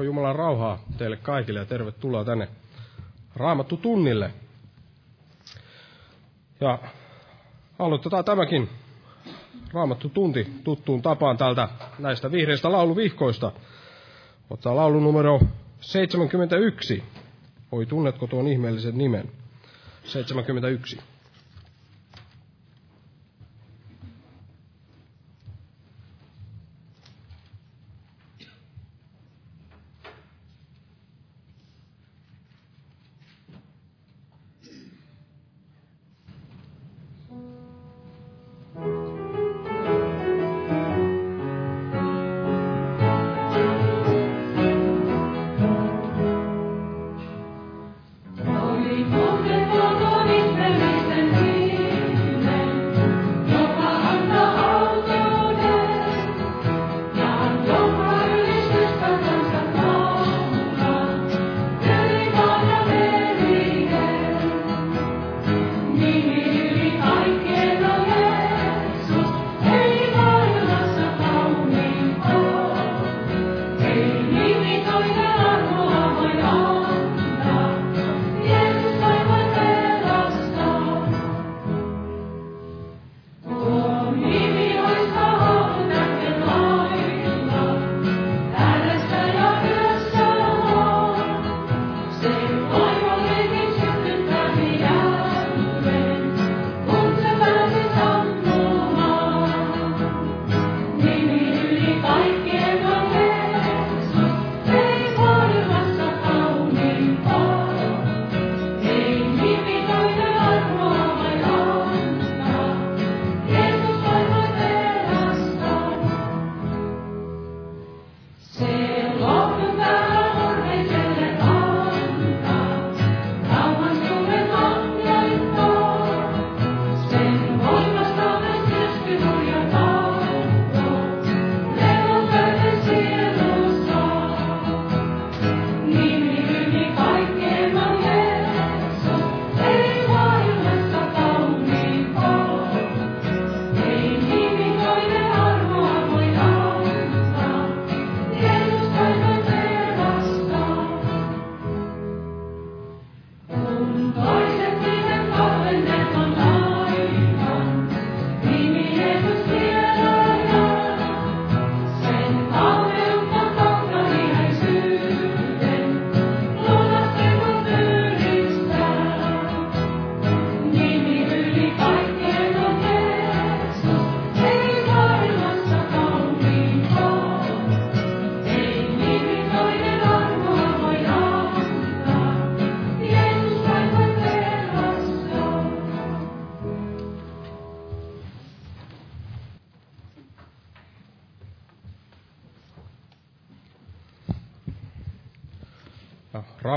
Joo, Jumalan rauhaa teille kaikille ja tervetuloa tänne Raamattu tunnille. Ja aloitetaan tämäkin Raamattu tunti tuttuun tapaan täältä näistä vihreistä lauluvihkoista. Ottaa laulu numero 71. Oi, tunnetko tuon ihmeellisen nimen? 71.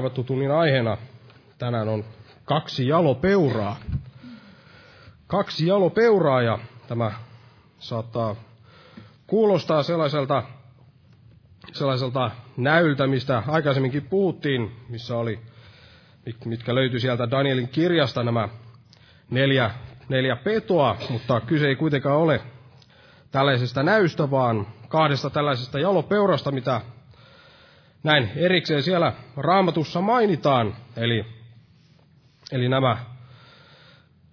Raamattutunnin aiheena tänään on kaksi jalopeuraa. Kaksi jalopeuraa ja tämä saattaa kuulostaa sellaiselta, sellaiselta näyltä, mistä aikaisemminkin puhuttiin, missä oli, mit- mitkä löytyi sieltä Danielin kirjasta nämä neljä, neljä petoa, mutta kyse ei kuitenkaan ole tällaisesta näystä, vaan kahdesta tällaisesta jalopeurasta, mitä näin erikseen siellä raamatussa mainitaan. Eli, eli nämä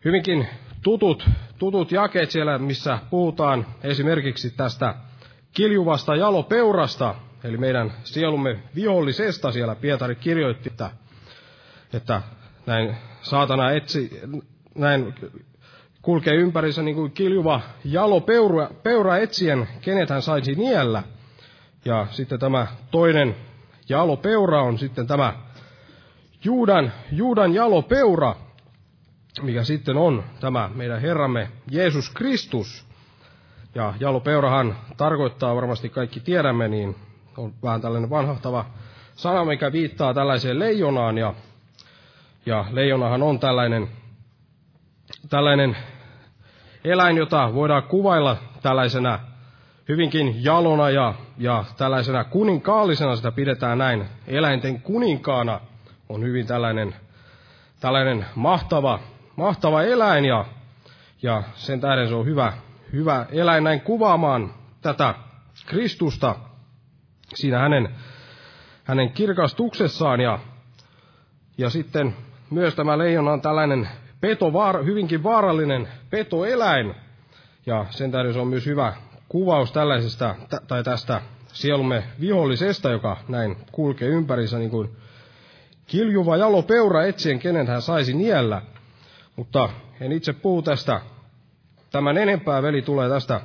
hyvinkin tutut, tutut jakeet siellä, missä puhutaan esimerkiksi tästä kiljuvasta jalopeurasta, eli meidän sielumme vihollisesta siellä Pietari kirjoitti, että, että näin saatana etsi, näin kulkee ympärissä niin kuin kiljuva jalopeura peura etsien, kenet hän saisi niellä. Ja sitten tämä toinen jalopeura on sitten tämä Juudan, Juudan jalopeura, mikä sitten on tämä meidän Herramme Jeesus Kristus. Ja jalopeurahan tarkoittaa, varmasti kaikki tiedämme, niin on vähän tällainen vanhahtava sana, mikä viittaa tällaiseen leijonaan. Ja, ja leijonahan on tällainen, tällainen eläin, jota voidaan kuvailla tällaisena hyvinkin jalona ja, ja tällaisena kuninkaallisena sitä pidetään näin. Eläinten kuninkaana on hyvin tällainen, tällainen mahtava, mahtava eläin ja, ja sen tähden se on hyvä, hyvä eläin näin kuvaamaan tätä Kristusta siinä hänen, hänen kirkastuksessaan ja, ja sitten myös tämä leijona on tällainen peto, hyvinkin vaarallinen petoeläin. Ja sen tähden se on myös hyvä kuvaus tällaisesta, tai tästä sielumme vihollisesta, joka näin kulkee ympärissä niin kuin kiljuva jalo peura etsien, kenen hän saisi niellä. Mutta en itse puhu tästä tämän enempää, veli tulee tästä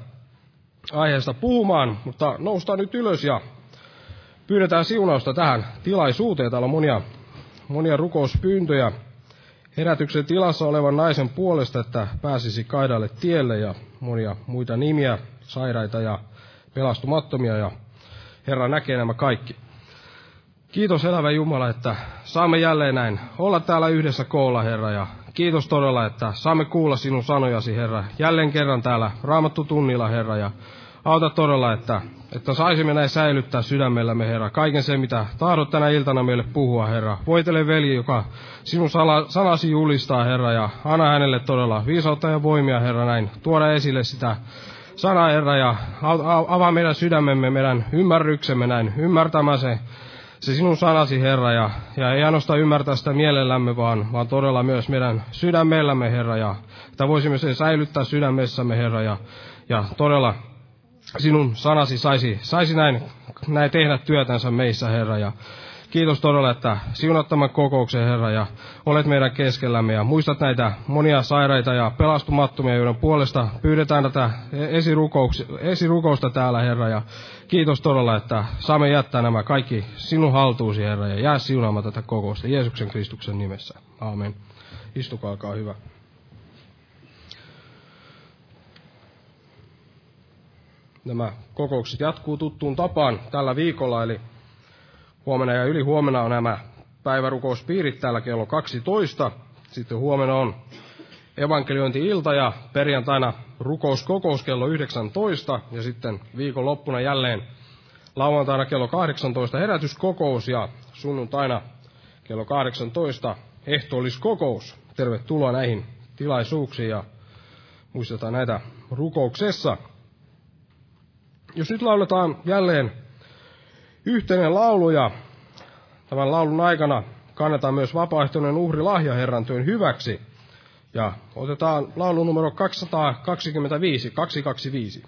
aiheesta puhumaan, mutta noustaan nyt ylös ja pyydetään siunausta tähän tilaisuuteen. Täällä on monia, monia rukouspyyntöjä herätyksen tilassa olevan naisen puolesta, että pääsisi kaidalle tielle ja monia muita nimiä, sairaita ja pelastumattomia ja Herra näkee nämä kaikki. Kiitos elävä Jumala, että saamme jälleen näin olla täällä yhdessä koolla, Herra, ja kiitos todella, että saamme kuulla sinun sanojasi, Herra, jälleen kerran täällä raamattu tunnilla, Herra, ja auta todella, että, että saisimme näin säilyttää sydämellämme, Herra, kaiken sen, mitä tahdot tänä iltana meille puhua, Herra. Voitele veli, joka sinun sanasi julistaa, Herra, ja anna hänelle todella viisautta ja voimia, Herra, näin tuoda esille sitä sana, Herra, ja avaa meidän sydämemme, meidän ymmärryksemme näin, ymmärtämään se, se sinun sanasi, Herra, ja, ja ei ainoastaan ymmärtää sitä mielellämme, vaan, vaan todella myös meidän sydämellämme, Herra, ja että voisimme sen säilyttää sydämessämme, Herra, ja, ja todella sinun sanasi saisi, saisi näin, näin tehdä työtänsä meissä, Herra, ja Kiitos todella, että siunat tämän kokouksen, Herra, ja olet meidän keskellämme. Ja muistat näitä monia sairaita ja pelastumattomia, joiden puolesta pyydetään tätä esirukousta täällä, Herra. Ja kiitos todella, että saamme jättää nämä kaikki sinun haltuusi, Herra, ja jää siunaamaan tätä kokousta Jeesuksen Kristuksen nimessä. Aamen. Istukaa, olkaa hyvä. Nämä kokoukset jatkuu tuttuun tapaan tällä viikolla, eli Huomenna ja yli huomenna on nämä päivärukouspiirit täällä kello 12. Sitten huomenna on evankeliointi-ilta ja perjantaina rukouskokous kello 19. Ja sitten viikon loppuna jälleen lauantaina kello 18 herätyskokous ja sunnuntaina kello 18 ehtoolliskokous. Tervetuloa näihin tilaisuuksiin ja muistetaan näitä rukouksessa. Jos nyt lauletaan jälleen yhteinen laulu ja tämän laulun aikana kannetaan myös vapaaehtoinen uhri lahja Herran työn hyväksi. Ja otetaan laulu numero 225, 225.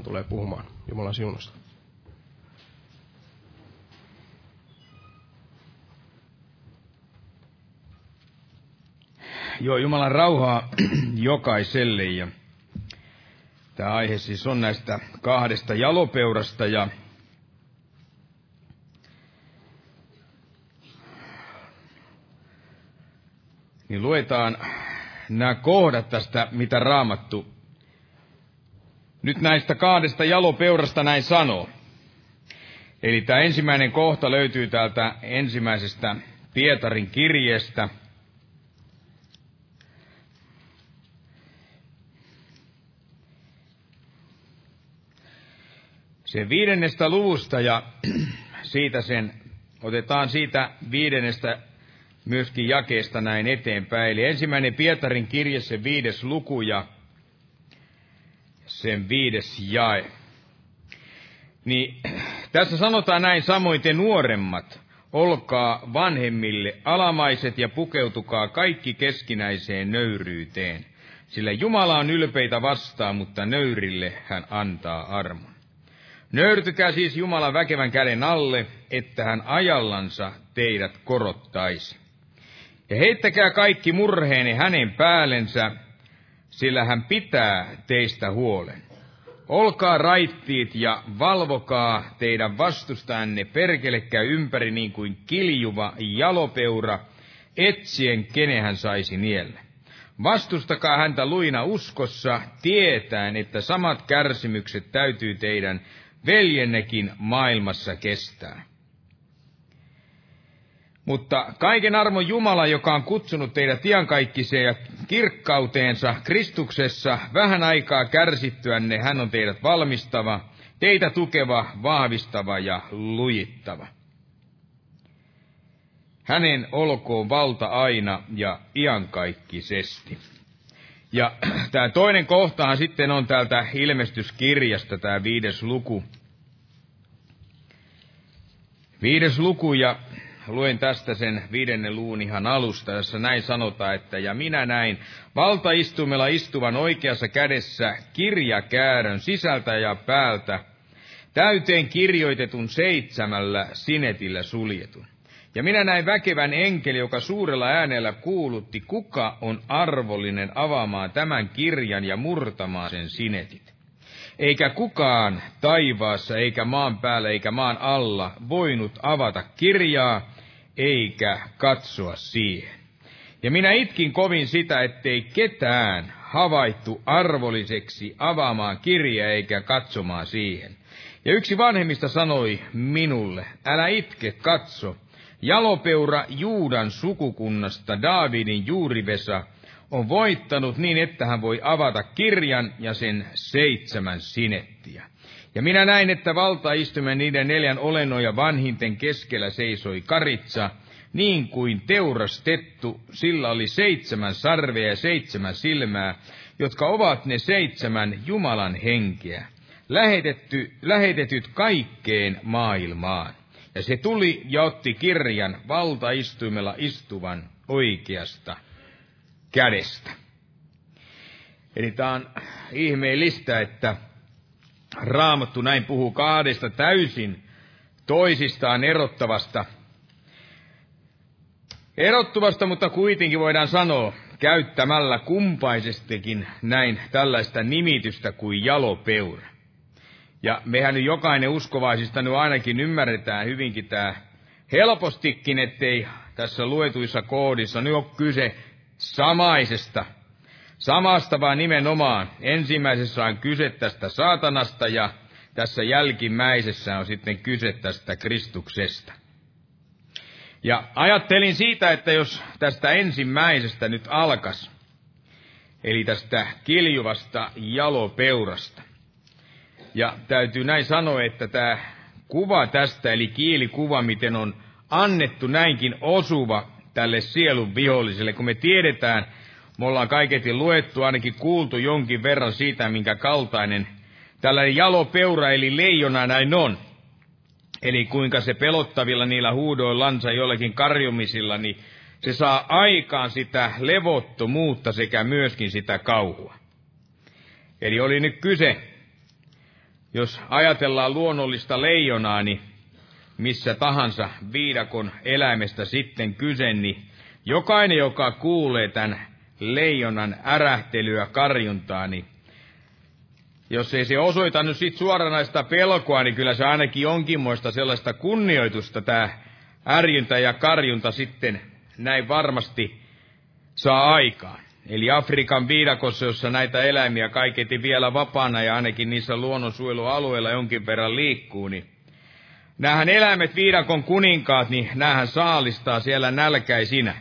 Helman tulee puhumaan Jumalan siunosta. Joo, Jumalan rauhaa jokaiselle. Ja tämä aihe siis on näistä kahdesta jalopeurasta ja niin luetaan nämä kohdat tästä, mitä raamattu nyt näistä kahdesta jalopeurasta näin sanoo. Eli tämä ensimmäinen kohta löytyy täältä ensimmäisestä Pietarin kirjeestä. Se viidennestä luvusta ja siitä sen, otetaan siitä viidennestä myöskin jakeesta näin eteenpäin. Eli ensimmäinen Pietarin kirje, se viides luku ja sen viides jae. Niin tässä sanotaan näin samoin te nuoremmat, olkaa vanhemmille alamaiset ja pukeutukaa kaikki keskinäiseen nöyryyteen. Sillä Jumala on ylpeitä vastaan, mutta nöyrille hän antaa armon. Nöyrtykää siis Jumalan väkevän käden alle, että hän ajallansa teidät korottaisi. Ja heittäkää kaikki murheeni hänen päällensä, sillä hän pitää teistä huolen. Olkaa raittiit ja valvokaa teidän vastustanne perkelekkä ympäri niin kuin kiljuva jalopeura, etsien kenen hän saisi nielle. Vastustakaa häntä luina uskossa, tietäen, että samat kärsimykset täytyy teidän veljennekin maailmassa kestää. Mutta kaiken armon Jumala, joka on kutsunut teidät iankaikkiseen ja kirkkauteensa Kristuksessa, vähän aikaa kärsittyänne, hän on teidät valmistava, teitä tukeva, vahvistava ja lujittava. Hänen olkoon valta aina ja iankaikkisesti. Ja tämä toinen kohtahan sitten on täältä ilmestyskirjasta, tämä viides luku. Viides luku ja luen tästä sen viidennen luun ihan alusta, jossa näin sanotaan, että ja minä näin valtaistumella istuvan oikeassa kädessä kirjakäärön sisältä ja päältä, täyteen kirjoitetun seitsemällä sinetillä suljetun. Ja minä näin väkevän enkeli, joka suurella äänellä kuulutti, kuka on arvollinen avaamaan tämän kirjan ja murtamaan sen sinetit. Eikä kukaan taivaassa, eikä maan päällä, eikä maan alla voinut avata kirjaa, eikä katsoa siihen. Ja minä itkin kovin sitä, ettei ketään havaittu arvolliseksi avaamaan kirjaa eikä katsomaan siihen. Ja yksi vanhemmista sanoi minulle, älä itke, katso, jalopeura Juudan sukukunnasta Daavidin juurivesa on voittanut niin, että hän voi avata kirjan ja sen seitsemän sinettiä. Ja minä näin, että valtaistumen niiden neljän olennon vanhinten keskellä seisoi karitsa, niin kuin teurastettu, sillä oli seitsemän sarvea ja seitsemän silmää, jotka ovat ne seitsemän Jumalan henkeä, lähetetty, lähetetyt kaikkeen maailmaan. Ja se tuli ja otti kirjan valtaistuimella istuvan oikeasta kädestä. Eli tämä on ihmeellistä, että Raamattu näin puhuu kahdesta täysin toisistaan erottavasta, erottuvasta, mutta kuitenkin voidaan sanoa käyttämällä kumpaisestikin näin tällaista nimitystä kuin jalopeura. Ja mehän nyt jokainen uskovaisista nyt ainakin ymmärretään hyvinkin tämä helpostikin, ettei tässä luetuissa koodissa nyt ole kyse samaisesta Samasta vaan nimenomaan. Ensimmäisessä on kyse tästä saatanasta ja tässä jälkimmäisessä on sitten kyse tästä Kristuksesta. Ja ajattelin siitä, että jos tästä ensimmäisestä nyt alkas, eli tästä kiljuvasta jalopeurasta, ja täytyy näin sanoa, että tämä kuva tästä, eli kielikuva, miten on annettu näinkin osuva tälle sielun viholliselle, kun me tiedetään, me ollaan kaiketi luettu, ainakin kuultu jonkin verran siitä, minkä kaltainen tällainen jalopeura eli leijona näin on. Eli kuinka se pelottavilla niillä huudoillansa jollakin karjumisilla, niin se saa aikaan sitä levottomuutta sekä myöskin sitä kauhua. Eli oli nyt kyse jos ajatellaan luonnollista leijonaa, niin missä tahansa viidakon eläimestä sitten kyse, niin jokainen, joka kuulee tämän leijonan ärähtelyä, karjuntaa, niin jos ei se osoita nyt sit suoranaista pelkoa, niin kyllä se ainakin jonkinmoista sellaista kunnioitusta tämä ärjyntä ja karjunta sitten näin varmasti saa aikaan. Eli Afrikan viidakossa, jossa näitä eläimiä kaiketi vielä vapaana ja ainakin niissä luonnonsuojelualueilla jonkin verran liikkuu, niin Nämähän eläimet viidakon kuninkaat, niin nämähän saalistaa siellä nälkäisinä.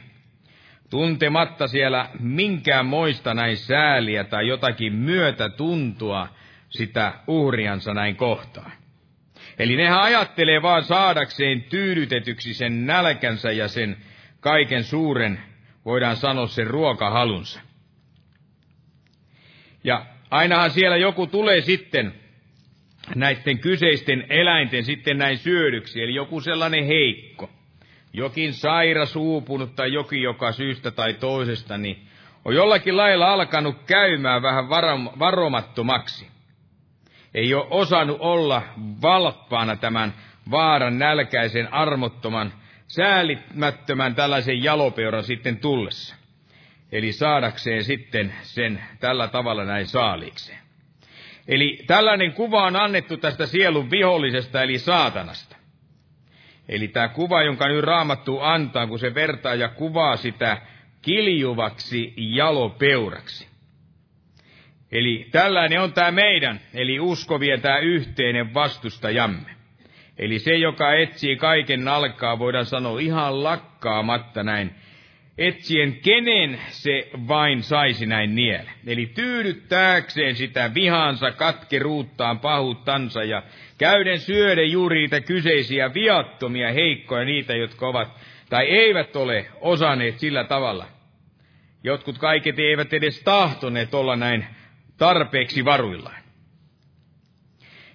Tuntematta siellä minkään moista näin sääliä tai jotakin myötä tuntua sitä uhriansa näin kohtaan. Eli nehän ajattelee vaan saadakseen tyydytetyksi sen nälkänsä ja sen kaiken suuren, voidaan sanoa sen ruokahalunsa. Ja ainahan siellä joku tulee sitten näiden kyseisten eläinten sitten näin syödyksi, eli joku sellainen heikko, jokin sairas, uupunut tai jokin, joka syystä tai toisesta, niin on jollakin lailla alkanut käymään vähän varomattomaksi. Ei ole osannut olla valppaana tämän vaaran nälkäisen, armottoman, säälimättömän tällaisen jalopeuran sitten tullessa. Eli saadakseen sitten sen tällä tavalla näin saaliikseen. Eli tällainen kuva on annettu tästä sielun vihollisesta, eli saatanasta. Eli tämä kuva, jonka nyt raamattu antaa, kun se vertaa ja kuvaa sitä kiljuvaksi jalopeuraksi. Eli tällainen on tämä meidän, eli uskovien tämä yhteinen vastustajamme. Eli se, joka etsii kaiken alkaa, voidaan sanoa ihan lakkaamatta näin etsien kenen se vain saisi näin niele. Eli tyydyttääkseen sitä vihansa, katkeruuttaan, pahuuttansa ja käyden syöden juuri niitä kyseisiä viattomia, heikkoja, niitä, jotka ovat tai eivät ole osanneet sillä tavalla. Jotkut kaiket eivät edes tahtoneet olla näin tarpeeksi varuillaan.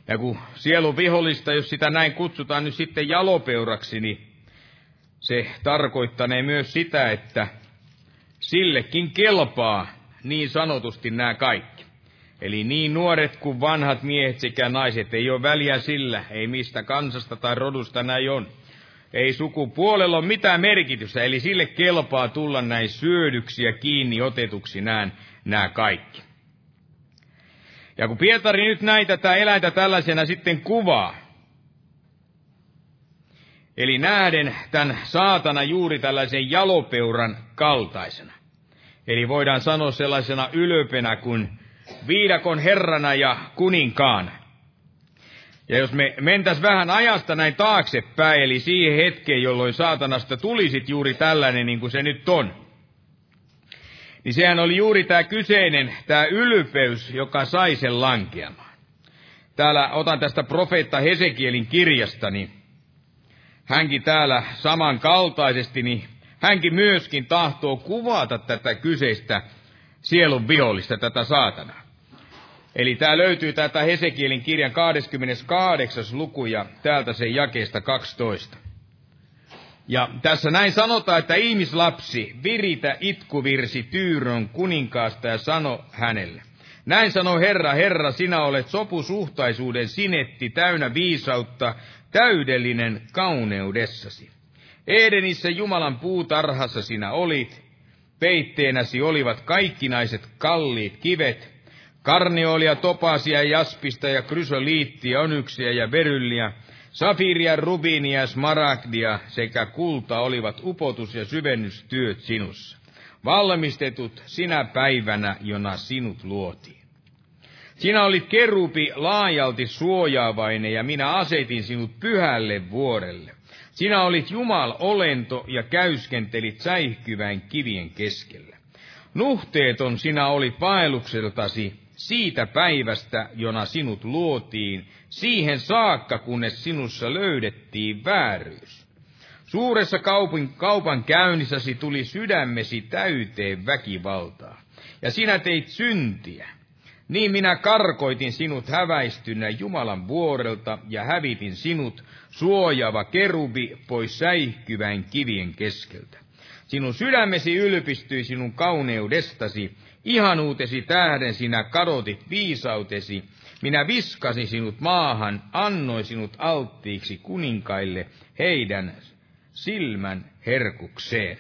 Ja kun sielun vihollista, jos sitä näin kutsutaan nyt sitten jalopeuraksi, niin se tarkoittanee myös sitä, että sillekin kelpaa niin sanotusti nämä kaikki. Eli niin nuoret kuin vanhat miehet sekä naiset, ei ole väliä sillä, ei mistä kansasta tai rodusta näin on. Ei sukupuolella ole mitään merkitystä, eli sille kelpaa tulla näin syödyksiä kiinni otetuksi nämä, nämä kaikki. Ja kun Pietari nyt näitä tätä eläintä tällaisena sitten kuvaa, Eli nähden tämän saatana juuri tällaisen jalopeuran kaltaisena. Eli voidaan sanoa sellaisena ylöpenä kuin viidakon herrana ja kuninkaana. Ja jos me mentäs vähän ajasta näin taaksepäin, eli siihen hetkeen, jolloin saatanasta tulisit juuri tällainen niin kuin se nyt on, niin sehän oli juuri tämä kyseinen, tämä ylpeys, joka sai sen lankeamaan. Täällä otan tästä profeetta Hesekielin kirjasta, niin hänkin täällä samankaltaisesti, niin hänkin myöskin tahtoo kuvata tätä kyseistä sielun vihollista, tätä saatanaa. Eli tämä löytyy tätä Hesekielin kirjan 28. luku ja täältä sen jakeesta 12. Ja tässä näin sanotaan, että ihmislapsi, viritä itkuvirsi Tyyrön kuninkaasta ja sano hänelle. Näin sanoi Herra, Herra, sinä olet sopusuhtaisuuden sinetti, täynnä viisautta, täydellinen kauneudessasi. Edenissä Jumalan puutarhassa sinä olit, peitteenäsi olivat kaikkinaiset kalliit kivet, karniolia, topasia, jaspista ja krysoliittia, onyksiä ja verylliä, safiria, rubiinia, smaragdia sekä kulta olivat upotus- ja syvennystyöt sinussa, valmistetut sinä päivänä, jona sinut luotiin. Sinä olit kerupi laajalti suojaavainen ja minä asetin sinut pyhälle vuorelle. Sinä olit Jumal olento ja käyskentelit säihkyvän kivien keskellä. Nuhteeton sinä olit vaellukseltasi siitä päivästä, jona sinut luotiin, siihen saakka, kunnes sinussa löydettiin vääryys. Suuressa kaupin, kaupan käynnissäsi tuli sydämesi täyteen väkivaltaa, ja sinä teit syntiä. Niin minä karkoitin sinut häväistynä Jumalan vuorelta ja hävitin sinut, suojaava kerubi, pois säihkyvän kivien keskeltä. Sinun sydämesi ylpistyi sinun kauneudestasi, ihanuutesi tähden sinä kadotit viisautesi, minä viskasin sinut maahan, annoin sinut alttiiksi kuninkaille heidän silmän herkukseen.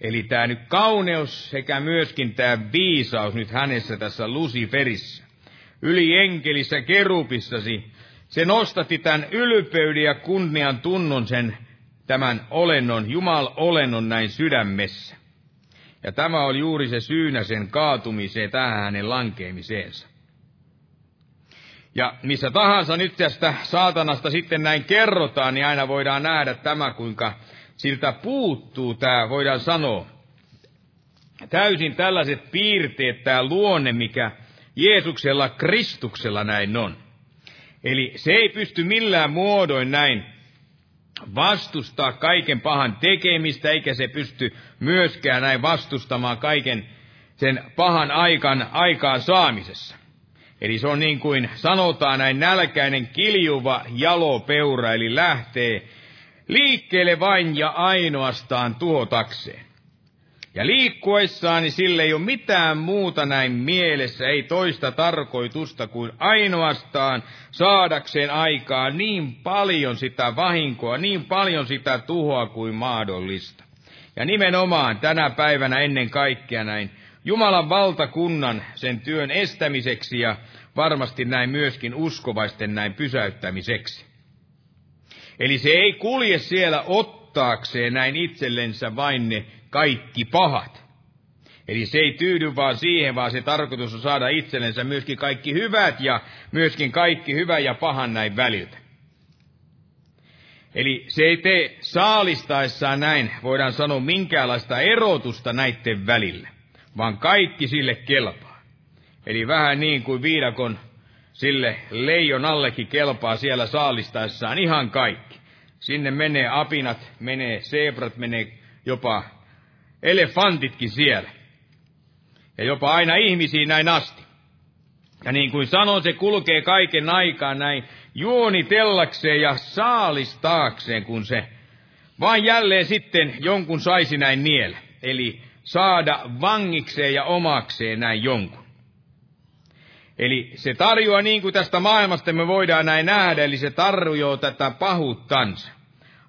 Eli tämä nyt kauneus sekä myöskin tämä viisaus nyt hänessä tässä Luciferissä. Yli enkelissä kerupissasi, se nostatti tämän ylpeyden ja kunnian tunnon sen tämän olennon, Jumal olennon näin sydämessä. Ja tämä oli juuri se syynä sen kaatumiseen, tähän hänen lankeemiseensa. Ja missä tahansa nyt tästä saatanasta sitten näin kerrotaan, niin aina voidaan nähdä tämä, kuinka siltä puuttuu tämä, voidaan sanoa, täysin tällaiset piirteet, tämä luonne, mikä Jeesuksella, Kristuksella näin on. Eli se ei pysty millään muodoin näin vastustaa kaiken pahan tekemistä, eikä se pysty myöskään näin vastustamaan kaiken sen pahan aikan aikaan saamisessa. Eli se on niin kuin sanotaan näin nälkäinen kiljuva jalopeura, eli lähtee liikkeelle vain ja ainoastaan tuhotakseen. Ja liikkuessaan niin sille ei ole mitään muuta näin mielessä, ei toista tarkoitusta kuin ainoastaan saadakseen aikaa niin paljon sitä vahinkoa, niin paljon sitä tuhoa kuin mahdollista. Ja nimenomaan tänä päivänä ennen kaikkea näin Jumalan valtakunnan sen työn estämiseksi ja varmasti näin myöskin uskovaisten näin pysäyttämiseksi. Eli se ei kulje siellä ottaakseen näin itsellensä vain ne kaikki pahat. Eli se ei tyydy vaan siihen, vaan se tarkoitus on saada itsellensä myöskin kaikki hyvät ja myöskin kaikki hyvä ja pahan näin väliltä. Eli se ei tee saalistaessaan näin, voidaan sanoa, minkäänlaista erotusta näiden välillä, vaan kaikki sille kelpaa. Eli vähän niin kuin viidakon sille leijon allekin kelpaa siellä saalistaessaan ihan kaikki. Sinne menee apinat, menee zebrat, menee jopa elefantitkin siellä. Ja jopa aina ihmisiin näin asti. Ja niin kuin sanon, se kulkee kaiken aikaa näin juonitellakseen ja saalistaakseen, kun se vain jälleen sitten jonkun saisi näin niellä. Eli saada vangikseen ja omakseen näin jonkun. Eli se tarjoaa niin kuin tästä maailmasta me voidaan näin nähdä, eli se tarjoaa tätä pahuuttansa.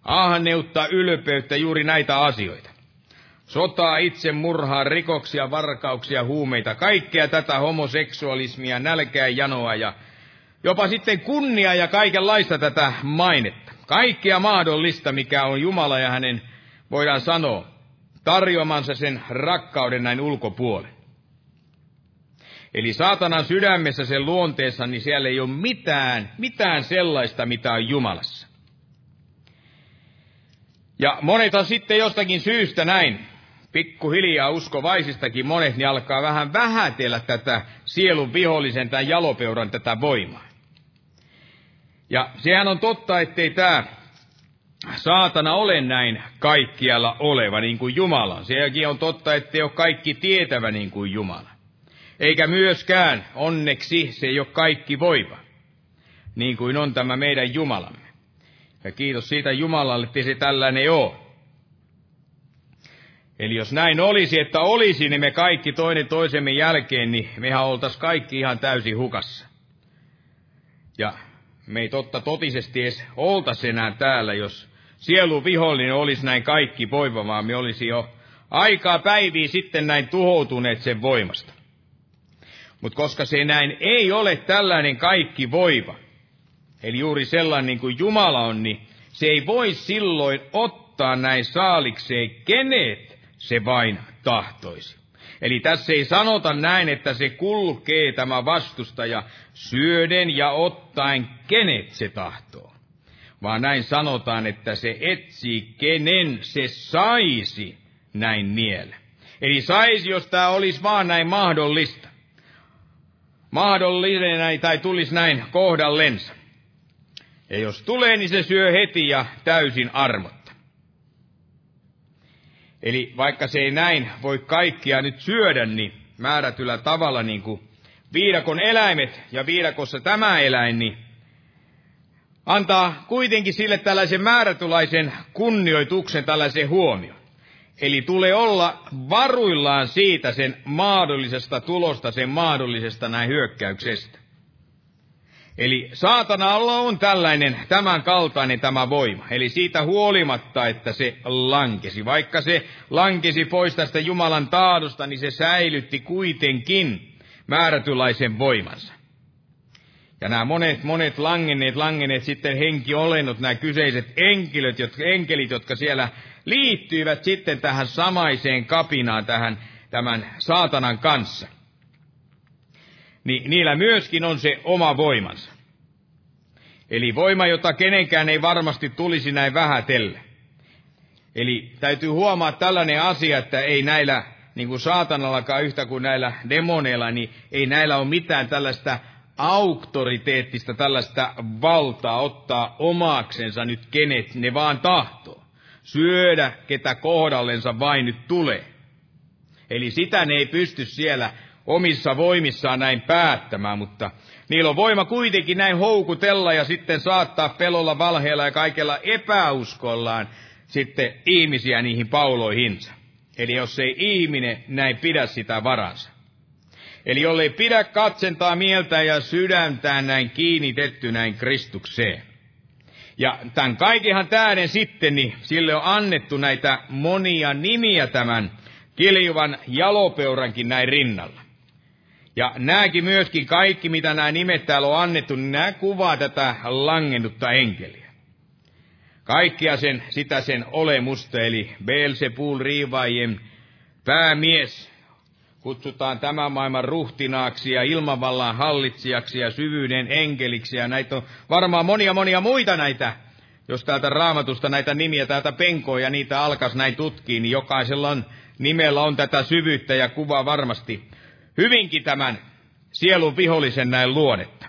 Ahneutta, ylpeyttä, juuri näitä asioita. Sotaa, itsemurhaa, rikoksia, varkauksia, huumeita, kaikkea tätä homoseksualismia, nälkää, janoa ja jopa sitten kunnia ja kaikenlaista tätä mainetta. Kaikkea mahdollista, mikä on Jumala ja hänen, voidaan sanoa, tarjoamansa sen rakkauden näin ulkopuolen. Eli saatanan sydämessä sen luonteessa, niin siellä ei ole mitään, mitään sellaista, mitä on Jumalassa. Ja moneta sitten jostakin syystä näin, pikkuhiljaa uskovaisistakin monet, niin alkaa vähän vähätellä tätä sielun vihollisen tai jalopeuran tätä voimaa. Ja sehän on totta, ettei tämä saatana ole näin kaikkialla oleva niin kuin Jumala. Sekin on totta, ettei ole kaikki tietävä niin kuin Jumala. Eikä myöskään, onneksi, se ei ole kaikki voiva, niin kuin on tämä meidän Jumalamme. Ja kiitos siitä Jumalalle, että se tällainen ole. Eli jos näin olisi, että olisi, niin me kaikki toinen toisemme jälkeen, niin mehän oltaisiin kaikki ihan täysin hukassa. Ja me ei totta totisesti edes oltaisi enää täällä, jos sielu vihollinen olisi näin kaikki voiva, vaan me olisi jo aikaa päiviä sitten näin tuhoutuneet sen voimasta. Mutta koska se näin ei ole tällainen kaikki voiva, eli juuri sellainen niin kuin Jumala on, niin se ei voi silloin ottaa näin saalikseen, kenet se vain tahtoisi. Eli tässä ei sanota näin, että se kulkee tämä vastustaja syöden ja ottaen, kenet se tahtoo. Vaan näin sanotaan, että se etsii, kenen se saisi näin niellä. Eli saisi, jos tämä olisi vaan näin mahdollista mahdollinen tai tulisi näin kohdallensa. Ja jos tulee, niin se syö heti ja täysin armotta. Eli vaikka se ei näin voi kaikkia nyt syödä, niin määrätyllä tavalla niin kuin viidakon eläimet ja viidakossa tämä eläin, niin antaa kuitenkin sille tällaisen määrätylaisen kunnioituksen, tällaisen huomioon. Eli tulee olla varuillaan siitä sen mahdollisesta tulosta, sen mahdollisesta näin hyökkäyksestä. Eli saatanalla on tällainen, tämän kaltainen tämä voima. Eli siitä huolimatta, että se lankesi. Vaikka se lankesi pois tästä Jumalan taadosta, niin se säilytti kuitenkin määrätylaisen voimansa. Ja nämä monet, monet langenneet, langenneet sitten henkiolennot, nämä kyseiset jotka, enkelit, jotka siellä liittyivät sitten tähän samaiseen kapinaan, tähän tämän saatanan kanssa. Niin niillä myöskin on se oma voimansa. Eli voima, jota kenenkään ei varmasti tulisi näin vähätelle. Eli täytyy huomaa tällainen asia, että ei näillä, niin kuin saatanallakaan yhtä kuin näillä demoneilla, niin ei näillä ole mitään tällaista auktoriteettista tällaista valtaa ottaa omaksensa nyt kenet ne vaan tahtoo. Syödä, ketä kohdallensa vain nyt tulee. Eli sitä ne ei pysty siellä omissa voimissaan näin päättämään, mutta niillä on voima kuitenkin näin houkutella ja sitten saattaa pelolla, valheella ja kaikella epäuskollaan sitten ihmisiä niihin pauloihinsa. Eli jos ei ihminen näin pidä sitä varansa. Eli jollei pidä katsentaa mieltä ja sydäntään näin kiinnitetty näin Kristukseen. Ja tämän kaikihan tähden sitten, niin sille on annettu näitä monia nimiä tämän kiljuvan jalopeurankin näin rinnalla. Ja nämäkin myöskin kaikki, mitä nämä nimet täällä on annettu, niin nämä kuvaa tätä langennutta enkeliä. Kaikkia sen, sitä sen olemusta, eli Beelzebul riivaajien päämies, kutsutaan tämän maailman ruhtinaaksi ja ilmavallan hallitsijaksi ja syvyyden enkeliksi. Ja näitä on varmaan monia monia muita näitä, jos täältä raamatusta näitä nimiä täältä penkoo ja niitä alkas näin tutkii, niin jokaisella on, nimellä on tätä syvyyttä ja kuvaa varmasti hyvinkin tämän sielun vihollisen näin luonnetta.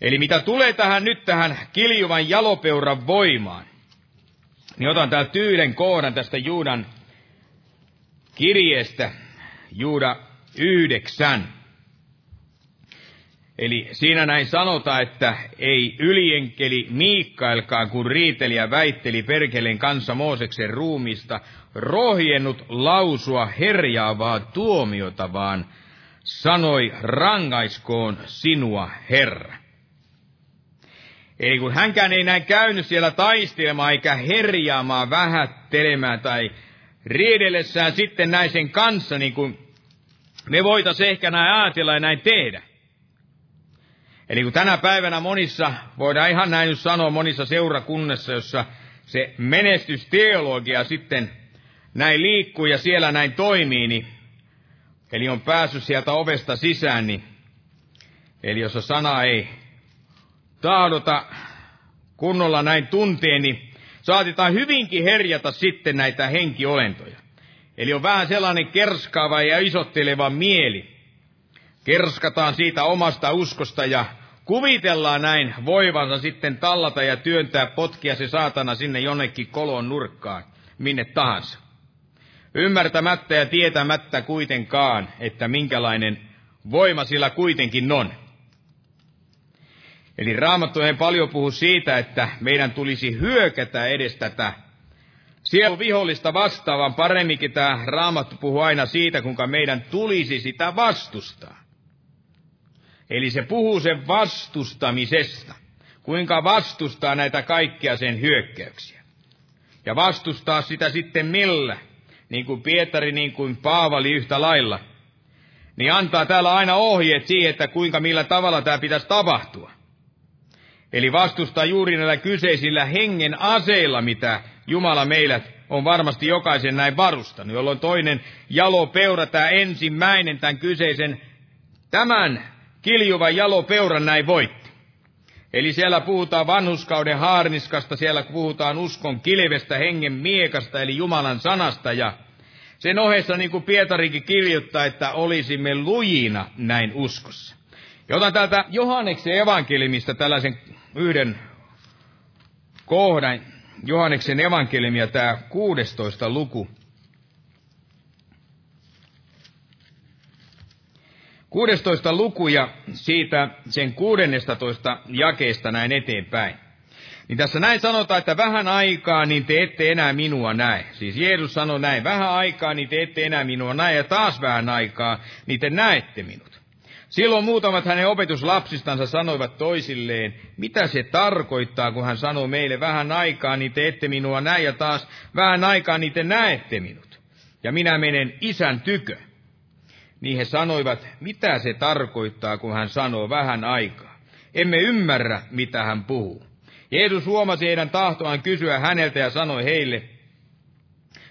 Eli mitä tulee tähän nyt tähän kiljuvan jalopeuran voimaan, niin otan täältä tyyden kohdan tästä Juudan kirjeestä, Juuda yhdeksän. Eli siinä näin sanotaan, että ei ylienkeli Miikkaelkaan, kun riiteli ja väitteli perkeleen kanssa Mooseksen ruumista, rohjennut lausua herjaavaa tuomiota, vaan sanoi rangaiskoon sinua Herra. Eli kun hänkään ei näin käynyt siellä taistelemaan eikä herjaamaan, vähättelemään tai riidellessään sitten näin sen kanssa, niin kuin me voitaisiin ehkä näin ajatella ja näin tehdä. Eli kun tänä päivänä monissa, voidaan ihan näin nyt sanoa, monissa seurakunnassa, jossa se menestysteologia sitten näin liikkuu ja siellä näin toimii, niin, eli on päässyt sieltä ovesta sisään, niin, eli jos sana ei tahdota kunnolla näin tunteen, niin saatetaan hyvinkin herjata sitten näitä henkiolentoja. Eli on vähän sellainen kerskaava ja isotteleva mieli. Kerskataan siitä omasta uskosta ja kuvitellaan näin voivansa sitten tallata ja työntää potkia se saatana sinne jonnekin kolon nurkkaan, minne tahansa. Ymmärtämättä ja tietämättä kuitenkaan, että minkälainen voima sillä kuitenkin on. Eli Raamattu ei paljon puhu siitä, että meidän tulisi hyökätä edes tätä sielun vihollista vastaavan. Paremminkin tämä Raamattu puhuu aina siitä, kuinka meidän tulisi sitä vastustaa. Eli se puhuu sen vastustamisesta. Kuinka vastustaa näitä kaikkia sen hyökkäyksiä. Ja vastustaa sitä sitten millä? Niin kuin Pietari, niin kuin Paavali yhtä lailla. Niin antaa täällä aina ohjeet siihen, että kuinka millä tavalla tämä pitäisi tapahtua. Eli vastustaa juuri näillä kyseisillä hengen aseilla, mitä Jumala meillä on varmasti jokaisen näin varustanut, jolloin toinen jalo peura, tämä ensimmäinen, tämän kyseisen, tämän kiljuvan jalo peuran näin voitti. Eli siellä puhutaan vanhuskauden haarniskasta, siellä puhutaan uskon kilvestä, hengen miekasta, eli Jumalan sanasta, ja sen ohessa, niin kuin Pietarikin kirjoittaa, että olisimme lujina näin uskossa. Ja otan täältä Johanneksen evankeliumista tällaisen yhden kohdan, Johanneksen evankeliumia, tämä 16 luku. 16 luku ja siitä sen 16 jakeesta näin eteenpäin. Niin tässä näin sanotaan, että vähän aikaa, niin te ette enää minua näe. Siis Jeesus sanoi näin, vähän aikaa, niin te ette enää minua näe, ja taas vähän aikaa, niin te näette minut. Silloin muutamat hänen opetuslapsistansa sanoivat toisilleen, mitä se tarkoittaa, kun hän sanoo meille vähän aikaa, niin te ette minua näe, ja taas vähän aikaa, niin te näette minut. Ja minä menen isän tykö. Niin he sanoivat, mitä se tarkoittaa, kun hän sanoo vähän aikaa. Emme ymmärrä, mitä hän puhuu. Jeesus huomasi heidän tahtoaan kysyä häneltä ja sanoi heille,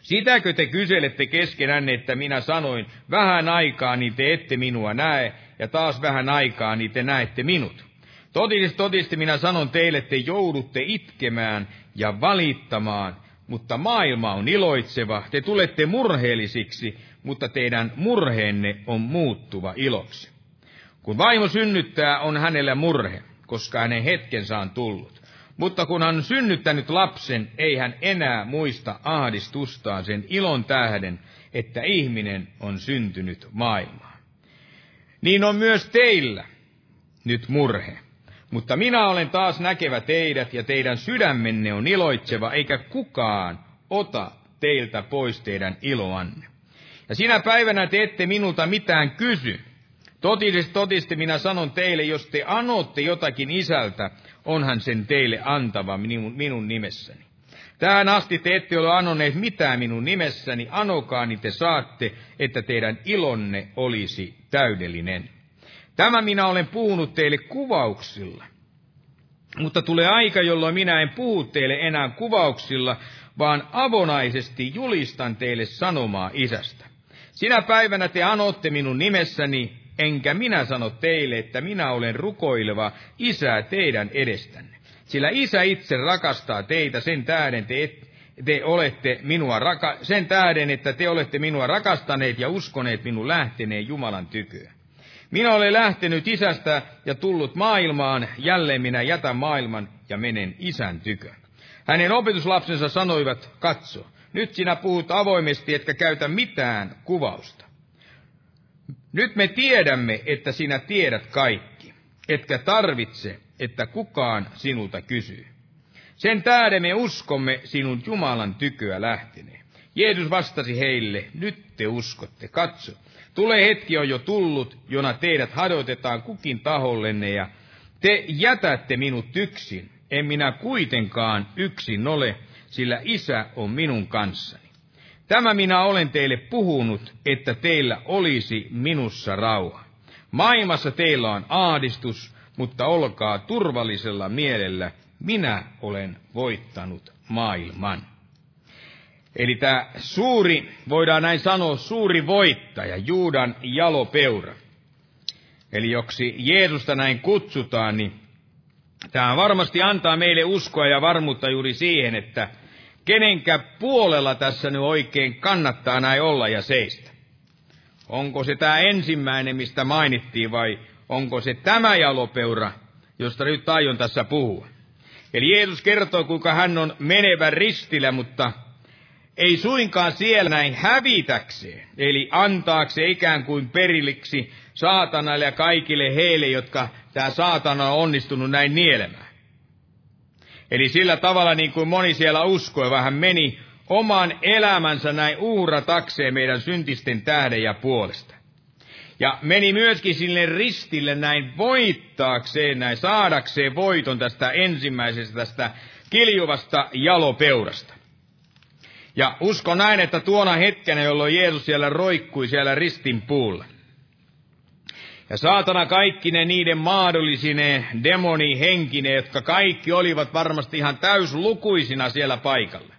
Sitäkö te kyselette keskenänne, että minä sanoin, vähän aikaa niin te ette minua näe, ja taas vähän aikaa niin te näette minut. Totisesti, totisesti minä sanon teille, te joudutte itkemään ja valittamaan, mutta maailma on iloitseva, te tulette murheellisiksi, mutta teidän murheenne on muuttuva iloksi. Kun vaimo synnyttää, on hänellä murhe, koska hänen hetkensä on tullut. Mutta kun hän on synnyttänyt lapsen, ei hän enää muista ahdistustaan sen ilon tähden, että ihminen on syntynyt maailmaan. Niin on myös teillä nyt murhe. Mutta minä olen taas näkevä teidät ja teidän sydämenne on iloitseva, eikä kukaan ota teiltä pois teidän iloanne. Ja sinä päivänä te ette minulta mitään kysy. Totisesti, totisesti minä sanon teille, jos te anotte jotakin isältä, onhan sen teille antava minun, minun nimessäni. Tähän asti te ette ole anoneet mitään minun nimessäni, anokaa niin te saatte, että teidän ilonne olisi täydellinen. Tämä minä olen puhunut teille kuvauksilla. Mutta tulee aika, jolloin minä en puhu teille enää kuvauksilla, vaan avonaisesti julistan teille sanomaa isästä. Sinä päivänä te anotte minun nimessäni, enkä minä sano teille, että minä olen rukoileva isää teidän edestänne. Sillä isä itse rakastaa teitä sen tähden, te, et, te olette minua raka, sen tähden, että te olette minua rakastaneet ja uskoneet minun lähteneen Jumalan tyköä. Minä olen lähtenyt isästä ja tullut maailmaan, jälleen minä jätän maailman ja menen isän tykö. Hänen opetuslapsensa sanoivat, katso, nyt sinä puhut avoimesti, etkä käytä mitään kuvausta. Nyt me tiedämme, että sinä tiedät kaikki, etkä tarvitse, että kukaan sinulta kysyy. Sen tähden me uskomme sinun Jumalan tyköä lähteneen. Jeesus vastasi heille, nyt te uskotte, katso. Tulee hetki on jo tullut, jona teidät hadotetaan kukin tahollenne ja te jätätte minut yksin. En minä kuitenkaan yksin ole, sillä isä on minun kanssani. Tämä minä olen teille puhunut, että teillä olisi minussa rauha. Maailmassa teillä on ahdistus, mutta olkaa turvallisella mielellä, minä olen voittanut maailman. Eli tämä suuri, voidaan näin sanoa, suuri voittaja, Juudan jalopeura. Eli joksi Jeesusta näin kutsutaan, niin tämä varmasti antaa meille uskoa ja varmuutta juuri siihen, että kenenkä puolella tässä nyt oikein kannattaa näin olla ja seistä. Onko se tämä ensimmäinen, mistä mainittiin, vai onko se tämä jalopeura, josta nyt aion tässä puhua. Eli Jeesus kertoo, kuinka hän on menevä ristillä, mutta ei suinkaan siellä näin hävitäkseen, eli antaakseen ikään kuin perilliksi saatanalle ja kaikille heille, jotka tämä saatana on onnistunut näin nielemään. Eli sillä tavalla niin kuin moni siellä uskoi, vähän meni oman elämänsä näin uhratakseen meidän syntisten tähden ja puolesta. Ja meni myöskin sille ristille näin voittaakseen, näin saadakseen voiton tästä ensimmäisestä, tästä kiljuvasta jalopeurasta. Ja uskon näin, että tuona hetkenä, jolloin Jeesus siellä roikkui siellä ristin puulla. Ja saatana kaikki ne niiden mahdollisine demoni henkine, jotka kaikki olivat varmasti ihan täyslukuisina siellä paikalla.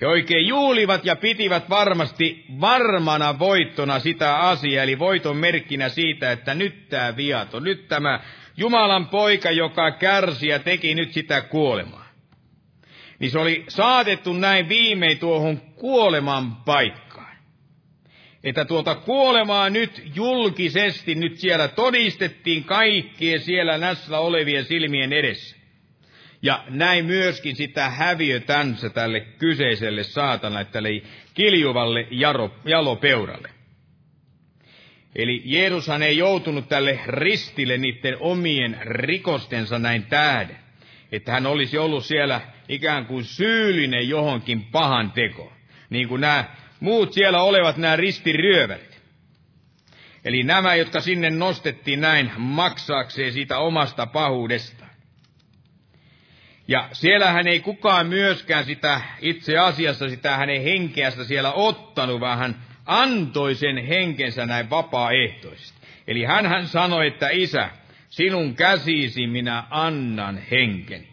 He oikein juulivat ja pitivät varmasti varmana voittona sitä asiaa, eli voiton merkkinä siitä, että nyt tämä viato, nyt tämä Jumalan poika, joka kärsi ja teki nyt sitä kuolemaa. Niin se oli saatettu näin viimein tuohon kuoleman paikkaan. Että tuota kuolemaa nyt julkisesti nyt siellä todistettiin kaikkien siellä läsnä olevien silmien edessä. Ja näin myöskin sitä häviötänsä tälle kyseiselle saatanalle, tälle kiljuvalle jaro, jalopeuralle. Eli Jeesushan ei joutunut tälle ristille niiden omien rikostensa näin tähden. että hän olisi ollut siellä ikään kuin syyllinen johonkin pahan tekoon. Niin kuin nämä muut siellä olevat nämä ristiryövärit. Eli nämä, jotka sinne nostettiin näin maksaakseen siitä omasta pahuudestaan. Ja siellähän ei kukaan myöskään sitä itse asiassa sitä hänen henkeästä siellä ottanut, vaan hän antoi sen henkensä näin vapaaehtoisesti. Eli hän sanoi, että isä, sinun käsisi minä annan henkeni.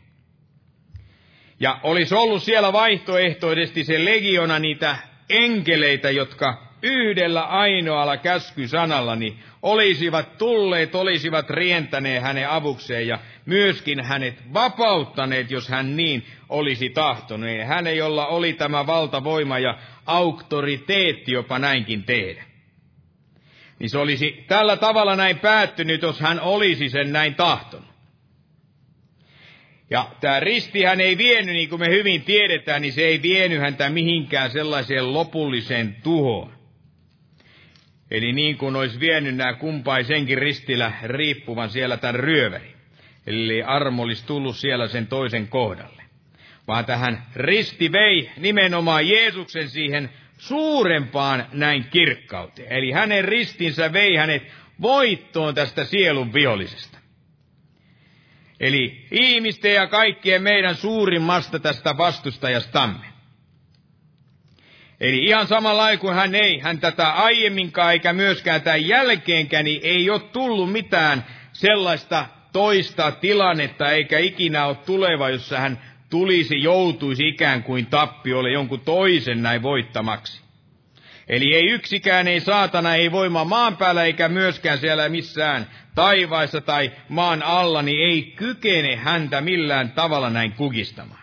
Ja olisi ollut siellä vaihtoehtoisesti se legiona niitä enkeleitä, jotka yhdellä ainoalla käskysanallani olisivat tulleet, olisivat rientäneet hänen avukseen ja myöskin hänet vapauttaneet, jos hän niin olisi tahtonut. Hän, jolla oli tämä valtavoima ja auktoriteetti jopa näinkin tehdä. Niin se olisi tällä tavalla näin päättynyt, jos hän olisi sen näin tahtonut. Ja tämä ristihän ei vienyt, niin kuin me hyvin tiedetään, niin se ei vienyt häntä mihinkään sellaiseen lopulliseen tuhoon. Eli niin kuin olisi vienyt nämä kumpaisenkin ristillä riippuvan siellä tämän ryöväri. Eli armo olisi tullut siellä sen toisen kohdalle. Vaan tähän risti vei nimenomaan Jeesuksen siihen suurempaan näin kirkkauteen. Eli hänen ristinsä vei hänet voittoon tästä sielun vihollisesta. Eli ihmisten ja kaikkien meidän suurimmasta tästä vastustajastamme. Eli ihan samalla kuin hän ei, hän tätä aiemminkaan eikä myöskään tämän jälkeenkään, niin ei ole tullut mitään sellaista toista tilannetta, eikä ikinä ole tuleva, jossa hän tulisi, joutuisi ikään kuin tappiolle jonkun toisen näin voittamaksi. Eli ei yksikään, ei saatana, ei voima maan päällä eikä myöskään siellä missään taivaissa tai maan alla, niin ei kykene häntä millään tavalla näin kukistamaan.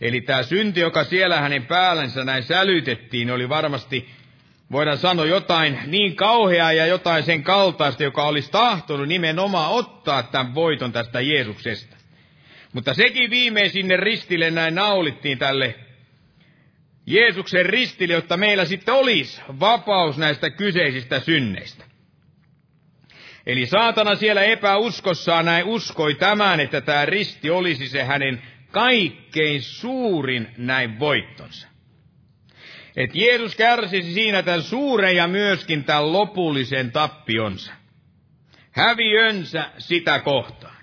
Eli tämä synti, joka siellä hänen päällänsä näin sälytettiin, oli varmasti, voidaan sanoa, jotain niin kauheaa ja jotain sen kaltaista, joka olisi tahtonut nimenomaan ottaa tämän voiton tästä Jeesuksesta. Mutta sekin viimein sinne ristille näin naulittiin tälle Jeesuksen ristille, jotta meillä sitten olisi vapaus näistä kyseisistä synneistä. Eli saatana siellä epäuskossaan näin uskoi tämän, että tämä risti olisi se hänen kaikkein suurin näin voittonsa. Että Jeesus kärsisi siinä tämän suuren ja myöskin tämän lopullisen tappionsa. Häviönsä sitä kohtaan.